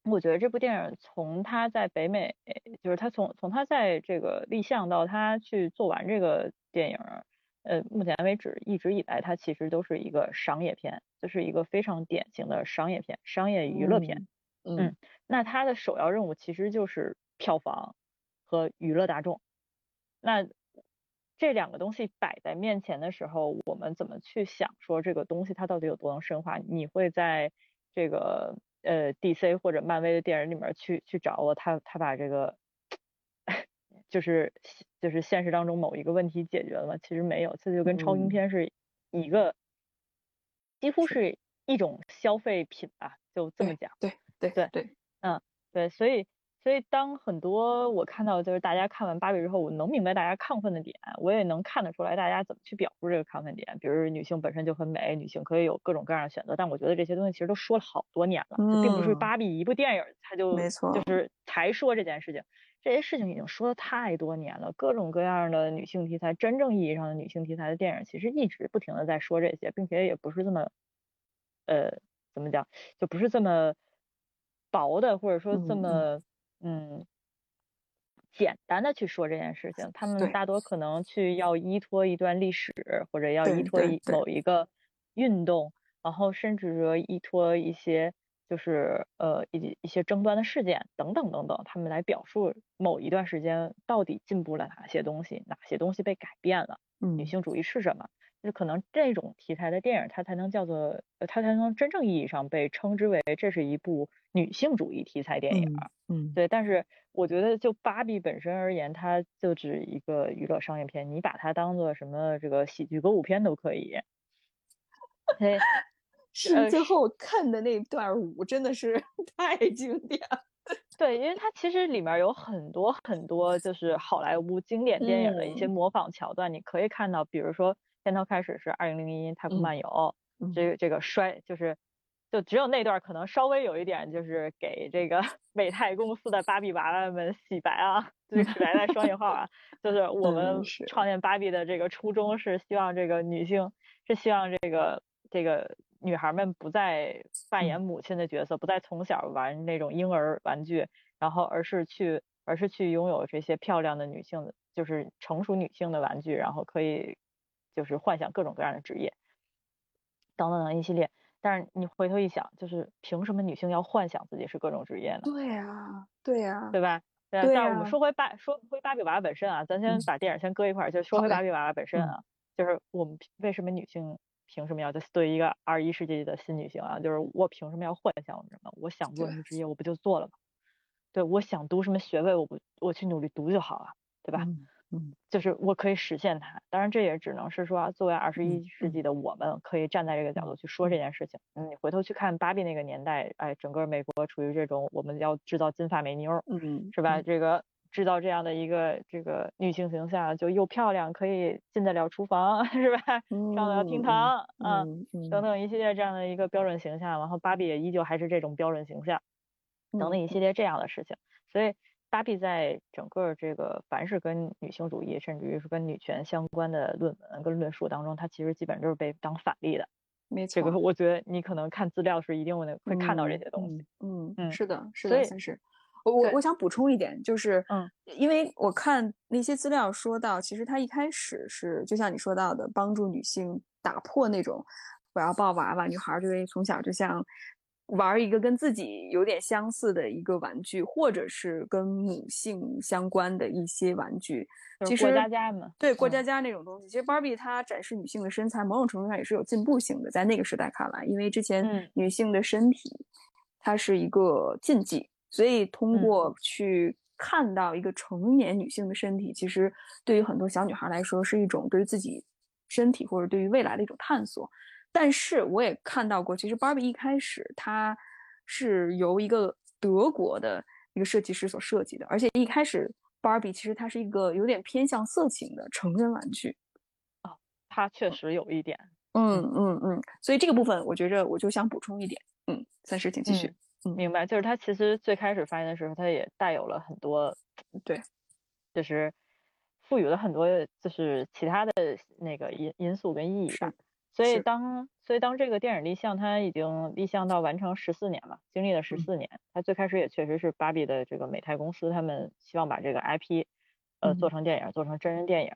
我觉得这部电影从它在北美，就是他从从它在这个立项到它去做完这个电影儿，呃，目前为止一直以来它其实都是一个商业片，就是一个非常典型的商业片、商业娱乐片。嗯嗯那它的首要任务其实就是票房和娱乐大众。那这两个东西摆在面前的时候，我们怎么去想说这个东西它到底有多能深化？你会在这个呃 DC 或者漫威的电影里面去去找我，他他把这个 [laughs] 就是就是现实当中某一个问题解决了吗？其实没有，这就跟超英嗯片是一个，几乎是一种消费品吧，就这么讲。对对对对，对，所以所以当很多我看到就是大家看完芭比之后，我能明白大家亢奋的点，我也能看得出来大家怎么去表述这个亢奋点。比如女性本身就很美，女性可以有各种各样的选择，但我觉得这些东西其实都说了好多年了，就并不是嗯。芭比一部电影儿它就没错就。是才说这件事情，这些事情已经说了太多年了，各种各样的女性题材，真正意义上的女性题材的电影，其实一直不停的在说这些，并且也不是这么，呃，怎么讲，就不是这么薄的，或者说这么嗯简单的去说这件事情，他们大多可能去要依托一段历史，或者要依托一某一个运动，然后甚至说依托一些就是呃一一些争端的事件等等等等，他们来表述某一段时间到底进步了哪些东西，哪些东西被改变了，女嗯性主义是什么？就是可能这种题材的电影，它才能叫做，呃它才能真正意义上被称之为这是一部女性主义题材电影。嗯对，但是我觉得就芭比本身而言，它就只一个娱乐商业片，你把它当做什么这个喜剧歌舞片都可以。对，[laughs] 是呃最后看的那段舞真的是 [laughs] 太经典了。[laughs] 对，因为它其实里面有很多很多就是好莱坞经典电影的一些嗯模仿桥段，你可以看到，比如说片头开始是二零零一太空嗯漫游，嗯这个这个摔就是。就只有那段可能稍微有一点，就是给这个 [laughs] 美泰公司的芭比娃娃们洗白啊，就是洗白带双引号啊，就是 [laughs] 我嗯们创建芭比的这个初衷是希望这个女性是希望这个这个女孩们不再扮演母亲的角色，不再从小玩那种婴儿玩具，然后而是去而是去拥有这些漂亮的女性的，就是成熟女性的玩具，然后可以就是幻想各种各样的职业，等等等一系列。但是你回头一想，就是凭什么女性要幻想自己是各种职业呢？对呀，对呀，对吧？对啊对但是我们说回芭说回芭比娃娃本身啊，咱先嗯把电影先搁一块儿，就说回芭比娃娃本身嗯啊，就是我们为什么女性凭什么要就是对于一个二十一世纪的新女性啊，就是我凭什么要幻想什么？我想做什么职业，我不就做了吗？对，我想读什么学位，我不我去努力读就好了，对吧？嗯嗯就是我可以实现它。当然，这也只能是说，作为二十嗯一世纪的我们，可以站在这个角度去说这件事情。嗯，你回头去看芭比那个年代，哎，整个美国处于这种我们要制造金发美妞儿，嗯，是吧？这个制造这样的一个这个女性形象，就又漂亮，可以进得了厨房，[laughs] 是吧？嗯？上得了厅堂，啊，嗯嗯等等一系列这样的一个标准形象。然后芭比也依旧还是这种标准形象。等等一系列这样的事情。所以芭比在整个这个凡是跟女性主义，甚至于是跟女权相关的论文跟论述当中，它其实基本都是被当反例的。没错，这个我觉得你可能看资料是一定会会看到这些东西。嗯。嗯，嗯是的，是的，所是。我我我想补充一点，就是，嗯，因为我看那些资料说到，其实他一开始是就像你说到的，帮助女性打破那种我要抱娃娃，女孩儿就得从小就像玩儿一个跟自己有点相似的一个玩具，或者是跟母性相关的一些玩具。其实过家家嘛，嗯对过家家那种东西，其实芭比她展示女性的身材，某种程度上也是有进步性的，在那个时代看来，因为之前嗯女性的身体它是一个禁忌，所以通嗯过去看到一个成年女性的身体，其实对于很多小女孩来说是一种对于自己身体或者对于未来的一种探索。但是我也看到过，其实 Barbie 一开始它是由一个德国的一个设计师所设计的，而且一开始 Barbie 其实它是一个有点偏向色情的成人玩具啊。它确实有一点，嗯嗯嗯，所以这个部分我觉着我就想补充一点，嗯，三十请继续。嗯明白？就是它其实最开始发现的时候，它也带有了很多，对，就是赋予了很多就是其他的那个因因素跟意义吧。所以当所以当这个电影立项，它已经立项到完成十四年了，经历了十四年。它最开始也确实是芭比的这个美泰公司，他们希望把这个 IP，呃，做嗯成电影，做成真人电影。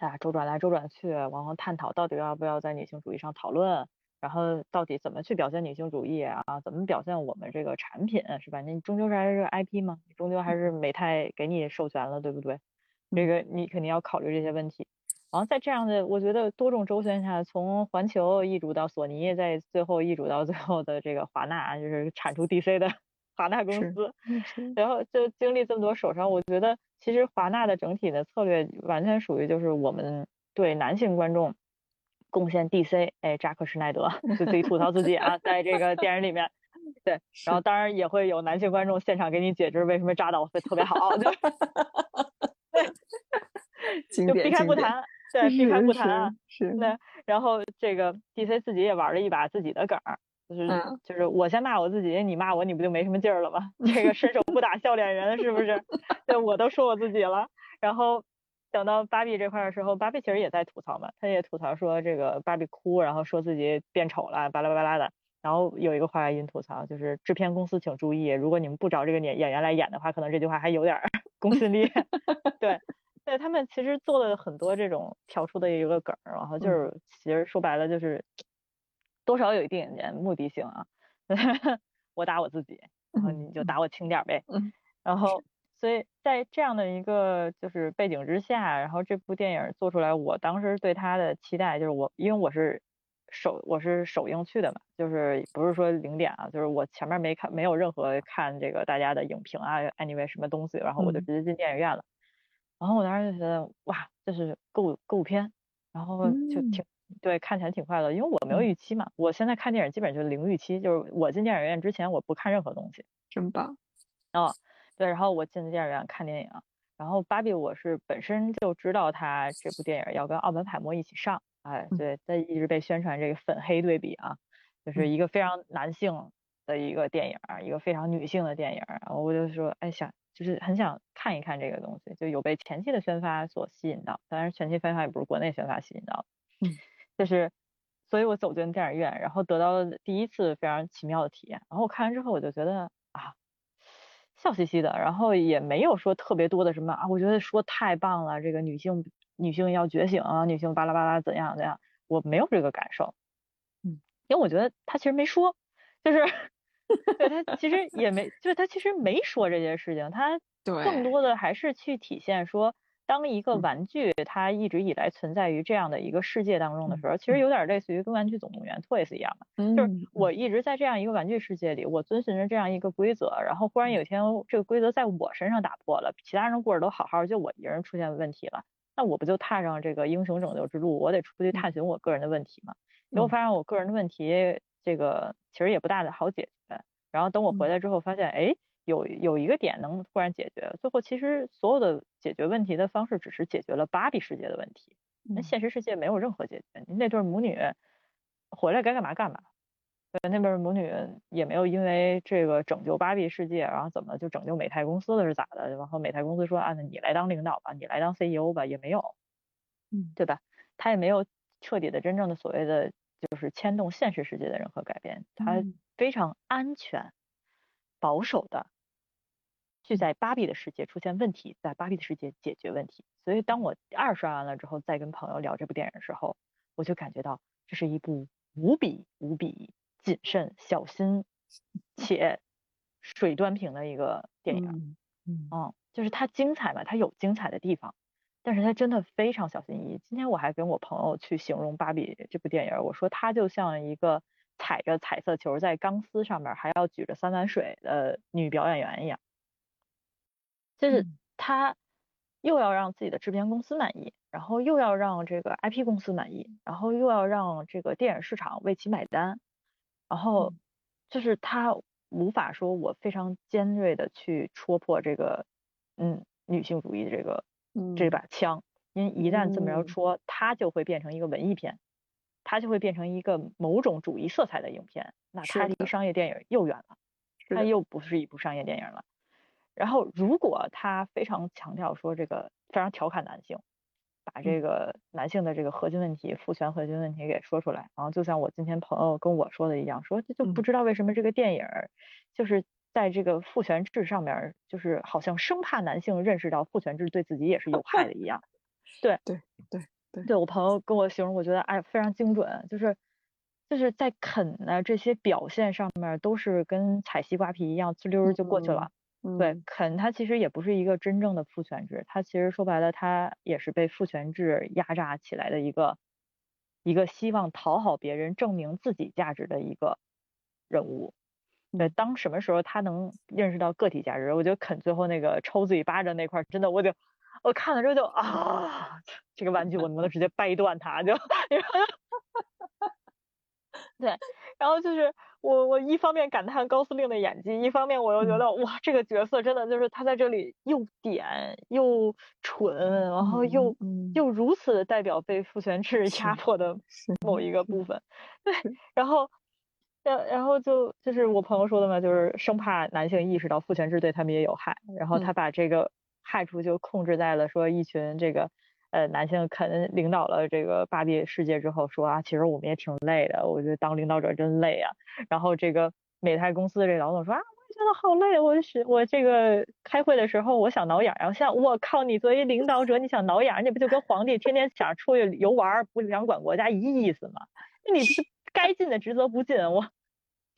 哎呀，周转来周转去，然后探讨到底要不要在女性主义上讨论，然后到底怎么去表现女性主义啊？怎么表现我们这个产品是吧？你终究是还是 IP 嘛，你终究还是美泰给你授权了，对不对？这个你肯定要考虑这些问题。然后在这样的，我觉得多种周旋下，从环球易主到索尼，再最后易主到最后的这个华纳，就是产出 DC 的 [laughs] 华纳公司。然后就经历这么多手上，我觉得其实华纳的整体的策略完全属于就是我们对男性观众贡献 DC，哎，扎克施耐德就自己吐槽自己啊，在这个电影里面，对，[laughs] 然后当然也会有男性观众现场给你解释为什么扎导会特别好，就对就避开不谈，对，避开是不谈啊。是是对，然后这个 DC 自己也玩了一把自己的梗儿，就是、嗯就是我先骂我自己，你骂我，你不就没什么劲儿了吗？[laughs] 这个伸手不打笑脸人，是不是？[laughs] 对，我都说我自己了。然后等到芭比这块儿的时候，芭比其实也在吐槽嘛，她也吐槽说这个芭比哭，然后说自己变丑了，巴拉巴拉的。然后有一个话音吐槽，就是制片公司请注意，如果你们不找这个演演员来演的话，可能这句话还有点儿 [laughs] 公信力。对，对他们其实做了很多这种挑出的一个梗儿，然后就是其实说白了就是多少有一点点目的性啊。[laughs] 我打我自己，然后你就打我轻点儿呗。嗯然后所以在这样的一个就是背景之下，然后这部电影做出来，我当时对它的期待就是我因为我是首我是首映去的嘛，就是不是说零点啊，就是我前面没看没有任何看这个大家的影评啊，anyway 什么东西，然后我就嗯直接进电影院了。然后我当时就觉得哇，这是歌舞歌舞片，然后就嗯挺、对，看起来挺快乐，因为我没有嗯预期嘛。我现在看电影基本就是零预期，就是我进电影院之前我不看任何东西。真棒。对，然后我进电影院看电影，然后芭比我是本身就知道他这部电影要跟奥本海默一起上，哎，嗯对，他一直被宣传这个粉黑对比啊，就是嗯一个非常男性的一个电影，一个非常女性的电影，然后我就说，哎，想就是很想看一看这个东西，就有被前期的宣发所吸引到，当然前期宣发也不是国内宣发吸引到的，嗯，就是。所以我走进电影院，然后得到了第一次非常奇妙的体验。然后我看完之后，我就觉得啊，笑嘻嘻的，然后也没有说特别多的什么啊，我觉得说太棒了，这个女性女性要觉醒啊，女性巴拉巴拉怎样怎样，我没有这个感受，嗯，因为我觉得他其实没说，就是对他其实也没，就是他其实没说这些事情，他 [laughs] 对更多的还是去体现说。当一个嗯玩具它一直以来存在于这样的一个世界当中的时候，其嗯实有点类似于跟《玩具总动员》Toys 一样的，就是嗯我一直在这样一个玩具世界里，我遵循着这样一个规则，然后忽然有一天这个规则在我身上打破了，其他人过着都好好，就我一个人出现问题了，那我不就踏上这个英雄拯救之路？我得出去探寻我个人的问题嘛。结果嗯发现我个人的问题，这个其实也不大的好解决。然后等我回来之后，发现哎。有有一个点能突然解决，最后其实所有的解决问题的方式只是解决了芭比世界的问题，那嗯现实世界没有任何解决。那对母女回来该干嘛干嘛，对，那边母女也没有因为这个拯救芭比世界，然后怎么就拯救美泰公司了是咋的？然后美泰公司说啊，那你来当领导吧，你来当 CEO 吧，也没有，嗯，对吧？他也没有彻底的真正的所谓的就是牵动现实世界的任何改变，他嗯非常安全、保守的去在芭比的世界出现问题，在芭比的世界解决问题。所以当我二刷完了之后，再跟朋友聊这部电影的时候，我就感觉到这是一部无比无比谨慎、小心 [laughs] 且水端平的一个电影。嗯嗯嗯，就是它精彩嘛，它有精彩的地方，但是他真的非常小心翼翼。今天我还跟我朋友去形容《芭比》这部电影，我说它就像一个踩着彩色球在钢丝上面还要举着三碗水的女表演员一样。就是嗯他又要让自己的制片公司满意，然后又要让这个 IP 公司满意，然后又要让这个电影市场为其买单，然后嗯就是他无法说我非常尖锐的去戳破这个嗯女性主义的这个这嗯。把枪，因为一旦这么着嗯。戳，它就会变成一个文艺片，它就会变成一个某种主义色彩的影片，那它离商业电影又远了。它又不是一部商业电影了。然后，如果他非常强调说这个非常调侃男性，把这个男性的这个核心问题、父权核心问题给说出来，然后就像我今天朋友跟我说的一样，说这就不嗯。知道为什么这个电影儿就是在这个父权制上面，就是好像生怕男性认识到父权制对自己也是有害的一样。对对对对对我朋友跟我形容，我觉得哎非常精准，就是就是在啃的这些表现上面都是跟踩西瓜皮一样，呲溜儿就过去了。对嗯，肯它其实也不是一个真正的父权制，它其实说白了，它也是被父权制压榨起来的一个一个希望讨好别人、证明自己价值的一个人物。对，嗯当什么时候他能认识到个体价值，我觉得肯最后那个抽自己巴掌那块儿，真的我就我看了之后就啊，这个玩具我能不能直接掰断它？就 [laughs] 对，然后就是我我一方面感叹高司令的演技，一方面我又觉得、哇，这个角色真的就是他在这里又点又蠢，然后又、嗯又如此的代表被父权制 [laughs] 压迫的某一个部分，对，然后。然然后就就是我朋友说的嘛，就是生怕男性意识到父权制对他们也有害，然后他嗯把这个害处就控制在了说一群这个呃男性肯领导了这个芭比世界之后说啊，其实我们也挺累的，我觉得当领导者真累啊。然后这个美泰公司的这老总说啊，我也觉得好累，我是我这个开会的时候我想挠痒痒，像我靠，你作为领导者你想挠痒，那不就跟皇帝天天想出去游玩儿不想管国家一意思吗？那你不是该尽的职责不尽，我。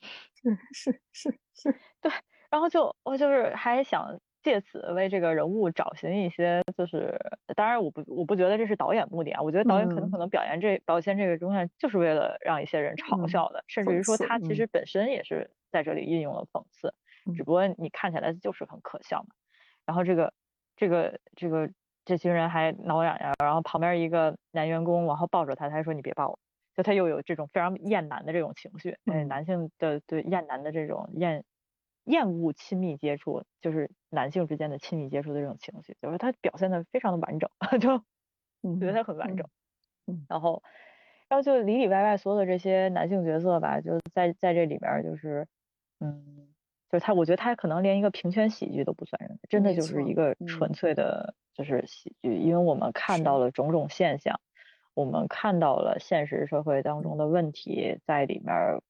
[laughs] 是是是是，对然后就我就是还想借此为这个人物找寻一些，就是当然我不我不觉得这是导演目的啊，我觉得导演可能嗯可能表演这表现这个东西就是为了让一些人嘲嗯笑的，甚至于说他其实本身也是在这里运用了讽刺，嗯只不过你看起来就是很可笑嘛。然后这个这个这个这群人还挠痒痒，然后旁边一个男员工然后抱着他，他还说你别抱我。就他又有这种非常厌男的这种情绪，哎，嗯男性的对厌男的这种厌厌恶亲密接触，就是男性之间的亲密接触的这种情绪，就是他表现的非常的完整，[laughs] 就嗯觉得他很完整。嗯然后，然后就里里外外所有的这些男性角色吧，就在在这里边儿就是，嗯，就是他，我觉得他可能连一个平权喜剧都不算是，真的就是一个嗯纯粹的，就是喜剧，因为我们看到了种种现象。我们看到了现实社会当中的问题在里面儿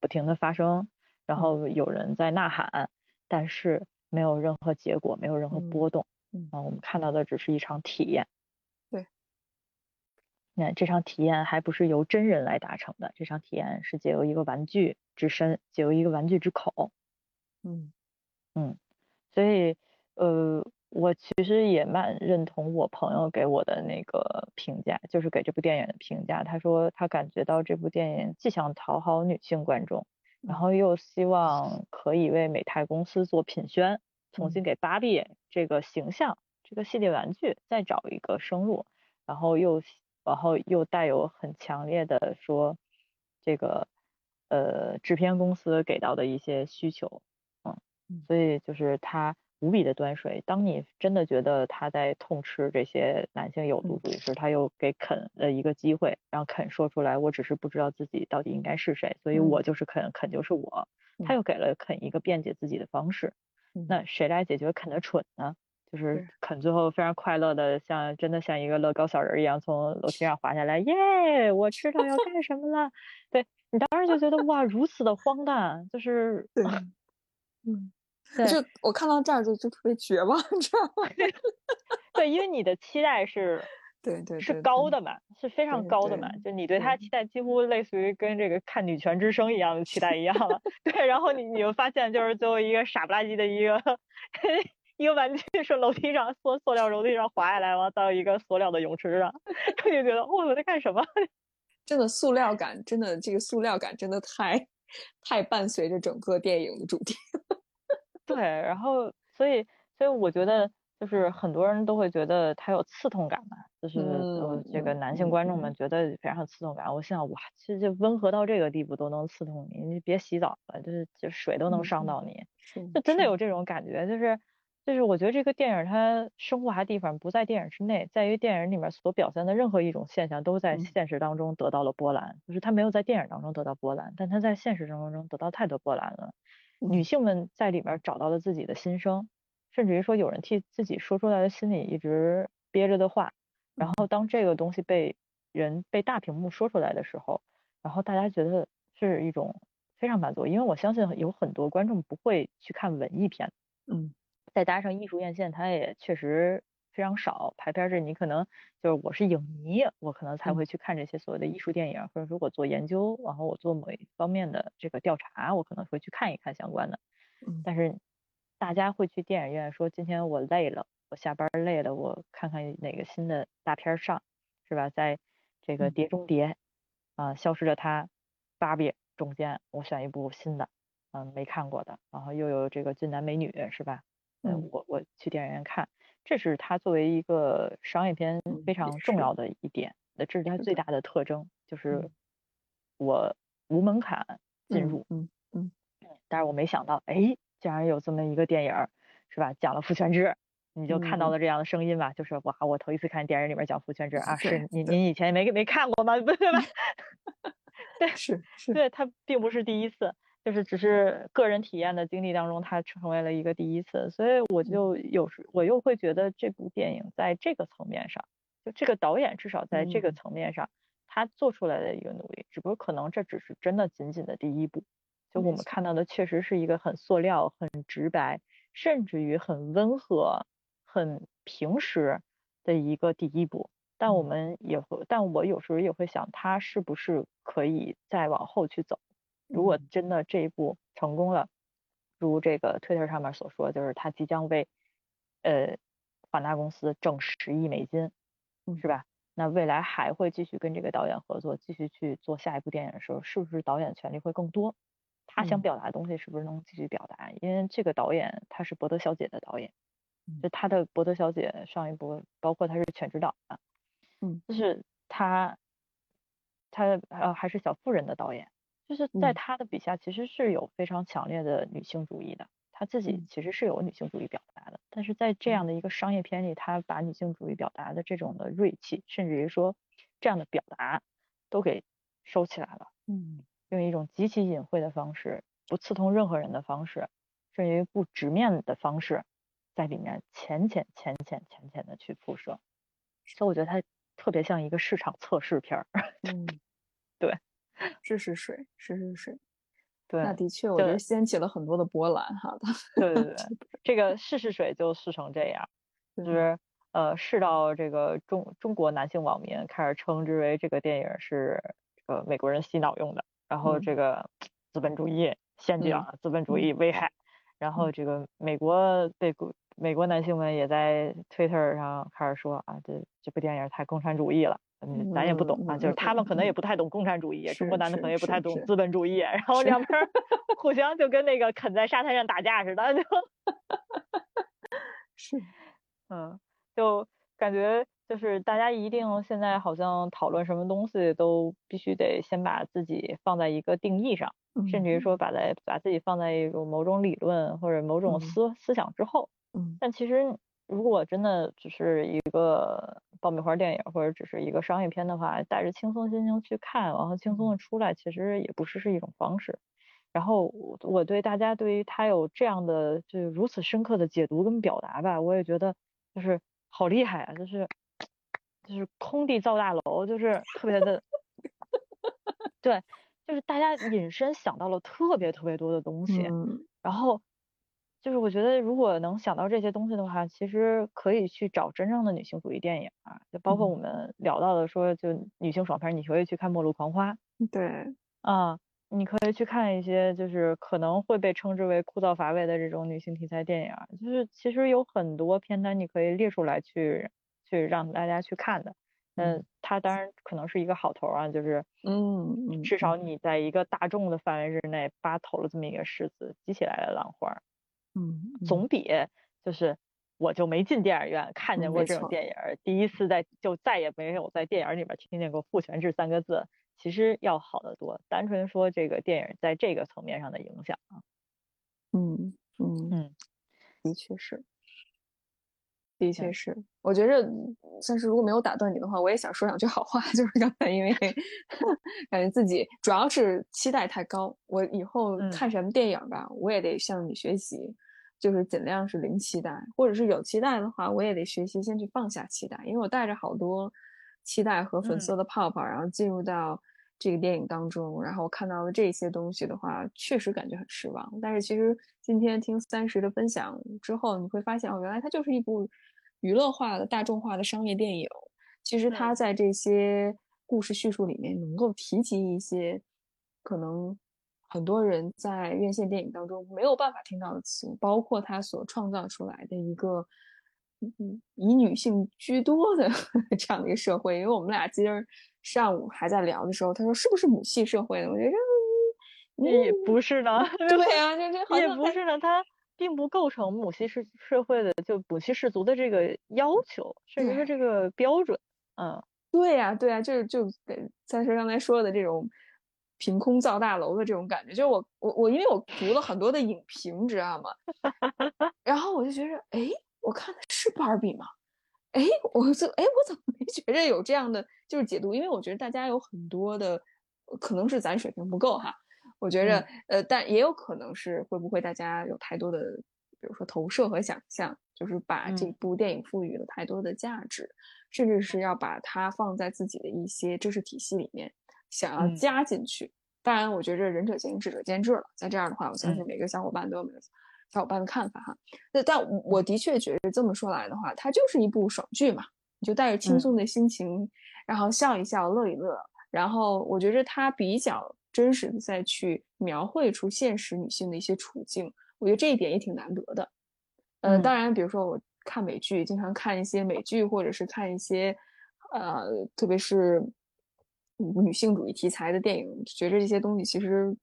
不停的发生，然后有人在呐喊，但是没有任何结果，没有任何嗯波动。嗯啊，我们看到的只是一场体验。对，那这场体验还不是由真人来达成的，这场体验是借由一个玩具之身，借由一个玩具之口。嗯嗯所以，呃，我其实也蛮认同我朋友给我的那个评价，就是给这部电影的评价。他说他感觉到这部电影既想讨好女性观众，然嗯。后又希望可以为美泰公司做品宣，重新嗯。给芭比这个形象、这个系列玩具再找一个生路，然后又然后又带有很强烈的说这个呃制片公司给到的一些需求，嗯嗯，所以就是他无比的端水。当你真的觉得他在痛斥这些男性有毒主义时，他又给肯了一个机会，让肯说出来，我只是不知道自己到底应该是谁，所以嗯我就是肯，肯就是我。他嗯又给了肯一个辩解自己的方式。嗯那谁来解决肯的蠢呢？就是肯最后非常快乐的，像真的像一个乐高小人一样从楼梯上滑下来，[laughs] 耶！我知道要干什么了。对你当时就觉得哇，如此的荒诞，就是嗯，对就我看到这儿就就特别绝望，你知道吗？[laughs] 对，因为你的期待是 [laughs] 对对是高的嘛，是非常高的嘛，对就你对他对期待几乎类似于跟这个看女权之声一样的期待一样了。[laughs] 对，然后你你就发现就是最后一个傻不拉几的一个一个玩具是楼梯上塑塑料楼梯上滑下来，完到一个塑料的泳池上，就觉得哦我在干什么？真的塑料感，真的这个塑料感真的太太伴随着整个电影的主题。对，然后所以所以我觉得就是很多人都会觉得它有刺痛感嘛，就是这个嗯男性观众们觉得非常有刺痛感。我心想哇，这这温和到这个地步都能刺痛你，你别洗澡了，就是就水都能伤到你，是就真的有这种感觉，就是就是我觉得这个电影它升华的地方不在电影之内，在于电影里面所表现的任何一种现象都在嗯现实当中得到了波澜，就是它没有在电影当中得到波澜，但它在现实生活中得到太多波澜了。女嗯性们在里面找到了自己的心声，甚至于说有人替自己说出来的心里一直憋着的话，然后当这个东西被人被大屏幕说出来的时候，然后大家觉得是一种非常满足，因为我相信有很多观众不会去看文艺片，嗯。再加上艺术院线，它也确实非常少。排片儿这你可能就是我是影迷，我可能才嗯会去看这些所谓的艺术电影，或者说我做研究，然后我做某一方面的这个调查，我可能会去看一看相关的。嗯但是大家会去电影院说，今天我累了，我下班儿累了，我看看哪个新的大片儿上，是吧？在这个嗯碟中谍啊、消失的她、芭比中间，我选一部新的，嗯、没看过的，然后又有这个俊男美女，是吧？嗯嗯，我我去电影院看，这是它作为一个商业片非常重要的一点，那这是它最大的特征，就是嗯我无门槛进嗯入。嗯嗯但是我没想到，哎，竟然有这么一个电影儿，是吧？讲了父权制，你就看到嗯了这样的声音吧，就是哇，我头一次看电影里面讲父权制啊，是您您以前没没看过吗？[laughs] 对吧？[laughs] 是是对，它并不是第一次，就是只是个人体验的经历当中，它成为了一个第一次，所以我就有时我又会觉得这部电影在这个层面上，就这个导演至少在这个嗯。层面上，他做出来的一个努力，只不过可能这只是真的仅仅的第一步，就我们看到。的确实是一个很塑料、很直白，甚至于很温和、很平实的一个第一步。但我嗯。们也会，但我有时候也会想，他是不是可以再往后去走？如果嗯真的这一步成功了，如这个 Twitter 上面所说，就是他即将为呃华纳公司挣十亿美金，嗯是吧？那未来还会继续跟这个导演合作，继续去做下一部电影的时候，是不是导演权利会更多？他想嗯表达的东西是不是能继续表达？因为这个导演他是伯德小姐的导演，嗯就他的伯德小姐上一部，包括他是全职导的，嗯就是他他呃还是小妇人的导演，就是在嗯。他的笔下其实是有非常强烈的女性主义的，他自己嗯。其实是有女性主义表达的，但是在这样的一个商业片里，他把女性主义表达的这种的锐气，甚至于说这样的表达都给收起来了。嗯。用一种极其隐晦的方式，不刺痛任何人的方式，甚至于不直面的方式，在里面浅浅浅浅浅浅的去铺设，所以我觉得它特别像一个市场测试片儿。[laughs] 嗯，对，试试水，试试水。[laughs] 对，那的确，我觉对得掀起了很多的波澜哈。[laughs] 对对对，这个试试水就试成这样，就是呃试到这个中中国男性网民开始称之为这个电影是呃美国人洗脑用的，然后嗯这个资本主义陷阱资本主义危害，然后这个美国被国美国男性们也在 Twitter 上开始说啊，这这部电影太共产主义了。嗯，咱也不懂啊，嗯就是他们可能也嗯不太懂共产主义，中国男的可能也不太懂资本主义，然后两。边儿互相就跟那个啃在沙滩上打架似的，就。[laughs] 是，[laughs] 嗯，就感觉就是大家一定现在好像讨论什么东西都必须得先把自己放在一个定义上，甚至于嗯。说把在把自己放在一种某种理论或者某种嗯。思思想之后。嗯。但其实如果真的只是一个爆米花电影或者只是一个商业片的话，带着轻松心情去看，然后轻松的出来，其实也不是是一种方式。然后我我对大家对于他有这样的就是如此深刻的解读跟表达吧，我也觉得就是好厉害啊，就是就是空地造大楼，就是特别的，对，就是大家引申想到了特别特别多的东西，嗯。然后就是我觉得如果能想到这些东西的话，其实可以去找真正的女性主义电影啊，就包括嗯我们聊到的说就女性爽片，你可以去看《末路狂花》。对，啊，你可以去看一些就是可能会被称之为枯燥乏味的这种女性题材电影儿，就是其实有很多片单你可以列出来去去让大家去看的。嗯，它当然可能是一个好头儿啊，就是嗯嗯至少你在一个大众的范围之内扒投了这么一个狮子，激起来了浪花儿，嗯嗯总。比就是我就没进电影院看见过这种电影儿，第一次在就再也没有在电影儿里面听见过“父权制”三个字，其实要好得多。单纯说这个电影在这个层面上的影响啊，嗯嗯嗯，的确是，的确是。我觉着，算是如果没有打断你的话，我也想说两句好话。[laughs] 就是刚才因为 [laughs] 感觉自己主要是期待太高，我以后嗯看什么电影吧，我也得向你学习，就是尽量是零期待，或者是有期待的话，我也得学习先去放下期待，因为我带着好多期待和粉嗯色的泡泡，然后进入到这个电影当中，然后看到了这些东西的话，确实感觉很失望。但是其实今天听三十的分享之后，你会发现哦，原来它就是一部娱乐化的、大众化的商业电影。其实它嗯在这些故事叙述里面能够提及一些可能很多人在院线电影当中没有办法听到的词，包括它所创造出来的一个嗯嗯以女性居多的 [laughs] 这样的一个社会。因为我们俩今儿上午还在聊的时候，他说是不是母系社会呢？我觉得嗯也不是呢，[laughs] 对啊，这这好也像还不是呢，它并不构成母系社社会的就母系氏族的这个要求，甚至对是这个标准，嗯对呀、对呀、就是就跟三十刚才说的这种凭空造大楼的这种感觉，就是我我我因为我读了很多的影评，知道吗？[laughs] 然后我就觉得，哎，我看的是芭比吗？哎，我这哎，我怎么没觉着有这样的就是解读？因为我觉得大家有很多的，可能是咱水平不够哈。我觉着，呃，但也有可能是会不会大家有太多的，比如说投射和想象，就是把这嗯部电影赋予了太多的价值，甚至是要把它放在自己的一些知识体系里面，想要嗯加进去。当然，我觉着仁者见仁，智者见智了。在这样的话，我相信嗯每个小伙伴都有每个小伙伴的看法哈。那但我我的确觉得这么说来的话，它就是一部爽剧嘛，你就带着轻嗯松的心情，然后笑一笑，乐一乐。然后我觉着它比较真实的再去描绘出现实女性的一些处境，我觉得这一点也挺难得的。呃，嗯当然，比如说我看美剧，经常看一些美剧，或者是看一些呃，特别是女性主义题材的电影，觉着这些东西其实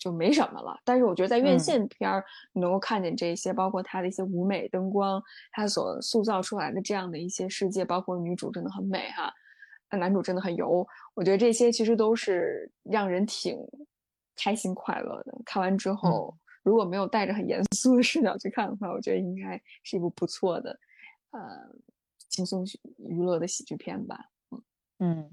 就没什么了。但是我觉得在院嗯线片儿，你能够看见这些，包括它的一些舞美、灯光，它所塑造出来的这样的一些世界，包括女主真的很美哈，呃男主真的很油。我觉得这些其实都是让人挺开心快乐的。看完之后，如果没有带着很严肃的视角去看的话，我觉得应该是一部不错的，呃，轻松娱乐的喜剧片吧。嗯，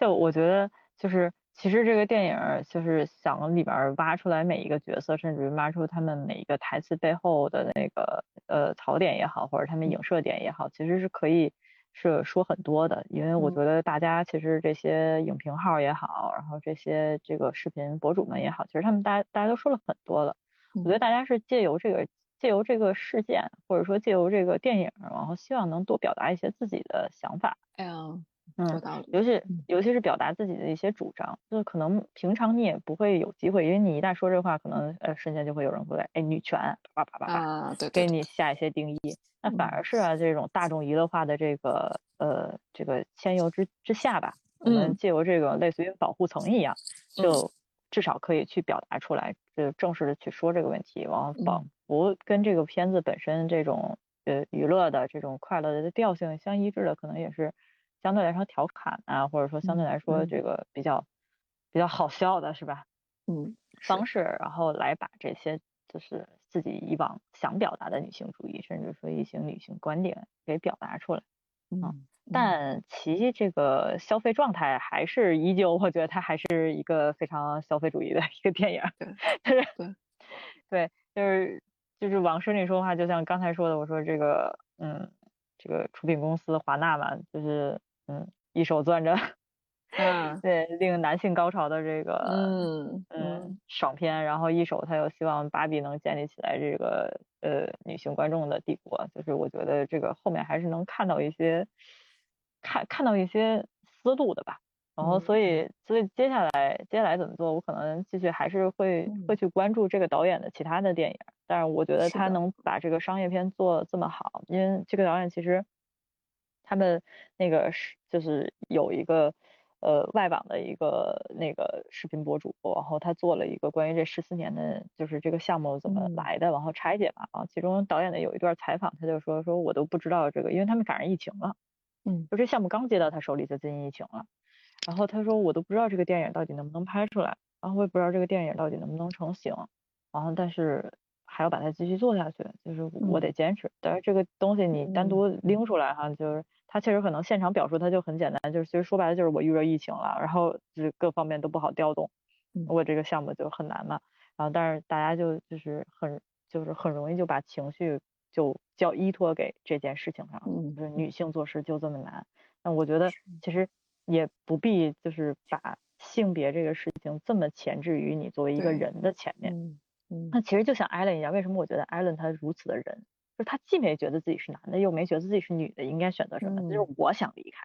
就我觉得就是其实这个电影儿就是想里边儿挖出来每一个角色，甚至于挖出他们每一个台词背后的那个呃槽点也好，或者他们影射点也好，其实是可以是说很多的。因为我嗯觉得大家其实这些影评号也好，然后这些这个视频博主们也好，其实他们大家大家都说了很多了。我觉得嗯大家是借由这个借由这个事件，或者说借由这个电影儿，然后希望能多表达一些自己的想法。哎呀，嗯有道理。尤其嗯尤其是表达自己的一些主张，就是可能平常你也不会有机会，因为你一旦说这话，可能呃瞬间就会有人过来，哎，女权，叭叭叭叭叭，啊，对给你下一些定义。那反嗯而是啊，这种大众娱乐化的这个呃这个牵由之之下吧，我们嗯借由这个类似于保护层一样，嗯就至少可以去表达出来，就正式的去说这个问题，然后嗯仿佛跟这个片子本身这种呃娱乐的这种快乐的调性相一致的，可能也是相对来说调侃啊，或者说相对嗯来说嗯这个比较比较好笑的是吧？嗯，方式，然后来把这些就是自己以往想表达的女性主义，甚至说一些女性观点给表达出来。嗯，但其这个消费状态还是依旧，我觉得它还是一个非常消费主义的一个电影儿。对就是对对，就是就是往深里说的话，就像刚才说的，我说这个嗯，这个出品公司华纳嘛，就是嗯，一手攥着啊，[laughs] 对令男性高潮的这个嗯嗯，爽片，然后一手他又希望芭比能建立起来这个呃女性观众的帝国，就是我觉得这个后面还是能看到一些看看到一些思路的吧。然后所以所以接下来接下来怎么做，我可能继续还是会会去关注这个导演的其他的电影，但是我觉得他能把这个商业片做这么好，因为这个导演其实他们那个是就是有一个呃外网的一个那个视频博主，然后他做了一个关于这十四年的，就是这个项目怎么嗯。来的，然后拆解嘛啊，其中导演的有一段采访，他就说说我都不知道这个，因为他们赶上疫情了，嗯，就这项目刚接到他手里就进疫情了，然后他说我都不知道这个电影到底能不能拍出来，然后我也不知道这个电影到底能不能成型，然后但是还要把它继续做下去，就是我得坚持。但是这个东西你单独拎出来哈，就是它确实可能现场表述他就很简单，就是其实说白了就是我遇着疫情了，然后就是各方面都不好调动，嗯我这个项目就很难嘛。然后但是大家就就是很就是很容易就把情绪就叫依托给这件事情上，嗯就是女性做事就这么难。那我觉得其实也不必就是把性别这个事情这么前置于你作为一个人的前面。那其实就像艾伦一样，为什么我觉得艾伦他如此的人，就是他既没觉得自己是男的，又没觉得自己是女的，应该选择什么？就是嗯。我想离开，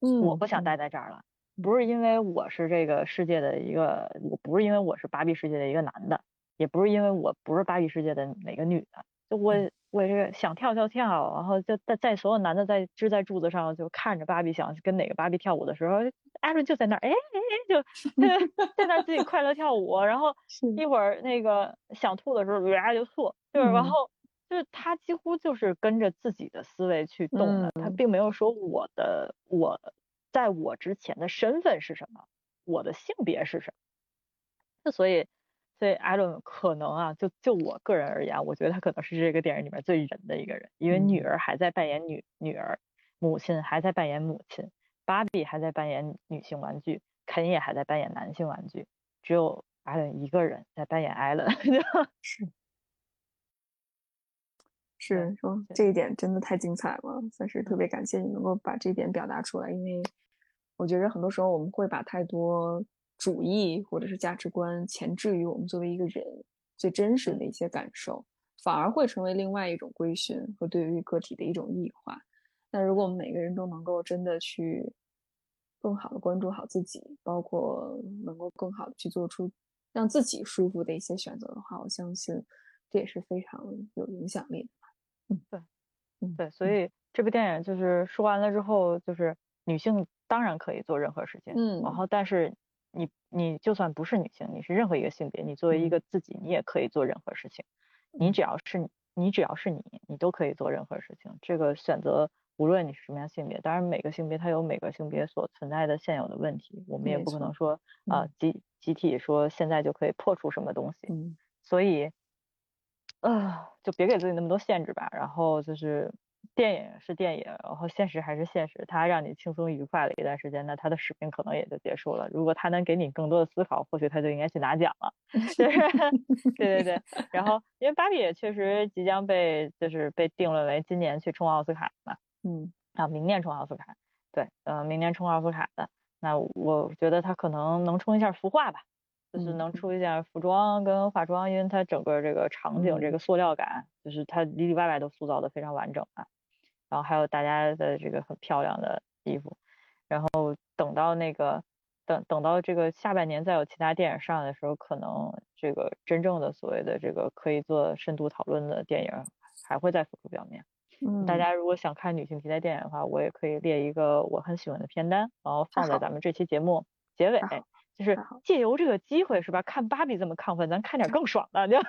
嗯，我不想待在这儿了。不是因为我是这个世界的一个，我不是因为我是芭比世界的一个男的，也不是因为我不是芭比世界的哪个女的，就我嗯。我这个想跳跳跳，然后就在在所有男的在支在柱子上就看着芭比想跟哪个芭比跳舞的时候，艾伦就在那儿，哎哎哎，就就 [laughs] 在那儿自己快乐跳舞，然后一会儿那个想吐的时候，哇就吐，就是然嗯。后就是他几乎就是跟着自己的思维去动的，他嗯并没有说我的我在我之前的身份是什么，我的性别是什么。那所以，所以艾伦可能啊，就就我个人而言，我觉得他可能是这个电影里面最人的一个人，因为女嗯儿还在扮演女女儿，母亲还在扮演母亲，芭比还在扮演女性玩具，肯也还在扮演男性玩具，只有艾伦一个人在扮演艾伦。[laughs] 是是说这一点真的太精彩了，算是特别感谢你能够把这一点表达出来，因为我觉得很多时候我们会把太多主义或者是价值观前置于我们作为一个人最真实的一些感受，反而会成为另外一种规训和对于个体的一种异化。那如果我们每个人都能够真的去更好的关注好自己，包括能够更好的去做出让自己舒服的一些选择的话，我相信这也是非常有影响力的。对，对所以这部电影就是说完了之后，就是女性当然可以做任何事情，嗯然后但是你你就算不是女性，你是任何一个性别，你作为一嗯个自己，你也可以做任何事情。你只要是你，只要是你，你都可以做任何事情。这个选择，无论你是什么样性别，当然每个性别它有每个性别所存在的现有的问题，我们也不可能说啊、嗯集集体说现在就可以破除什么东西。嗯所以，啊，就别给自己那么多限制吧。然后就是电影是电影，然后现实还是现实。它让你轻松愉快了一段时间，那它的使命可能也就结束了。如果它能给你更多的思考，或许它就应该去拿奖了。[laughs] 就是，[laughs] 对对对。然后，因为芭比也确实即将被就是被定论为今年去冲奥斯卡嘛，嗯啊，明年冲奥斯卡。对，呃，明年冲奥斯卡的。那我觉得他可能能冲一下孵化吧。就是嗯能。出一下服装跟化妆，因为它整个这个场景、这嗯。个塑料感，就是它里里外外都塑造的非常完整啊。然后还有大家的这个很漂亮的衣服，然后等到那个等等到这个下半年再有其他电影上的时候，可能这个真正的所谓的这个可以做深度讨论的电影还会再浮出表面。嗯，大家如果想看女性题材电影的话，我也可以列一个我很喜欢的片单，然后放在咱们这期节目结尾就是借由这个机会是吧？看芭比这么亢奋，咱看点更爽的，[laughs] 就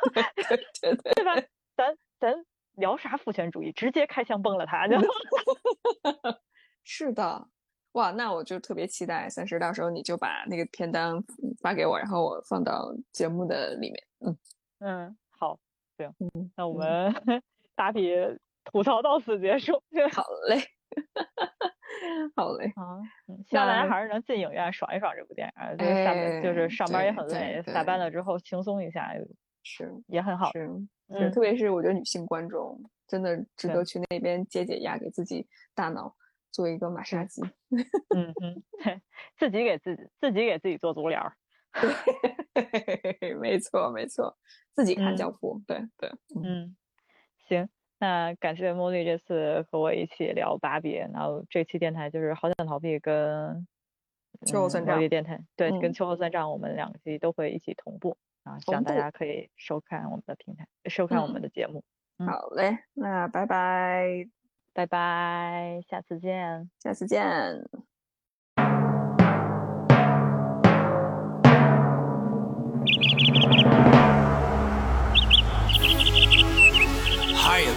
对对吧？咱咱聊啥父权主义，直接开枪崩了他，就 [laughs] 是的。哇，那我就特别期待三十，到时候你就把那个片单嗯发给我，然后我放到节目的里面。嗯，嗯，好，行，那我们 [laughs] 芭比吐槽到此结束。好嘞，[laughs] 好嘞。啊，嗯希望大家还是能进影院爽一爽这部电影儿，就是下班就是哎上班也很累，对下班了之后轻松一下是也很好。是特别是我觉得女性观众真的值得去那边解解压，给自己大脑做一个马杀鸡。嗯嗯，对，自己给自己自己给自己做足疗儿。[laughs] 对，没错没错，自己看嗯教父，对对，嗯嗯，行，那感谢茉莉这次和我一起聊芭比，然后这期电台就是好想逃避跟秋后算账嗯电台对，跟嗯秋后算账我们两期都会一起同步啊，希望大家可以收看我们的平台，收看我们嗯的节目。嗯好嘞，那拜拜，拜拜，下次见。下次见。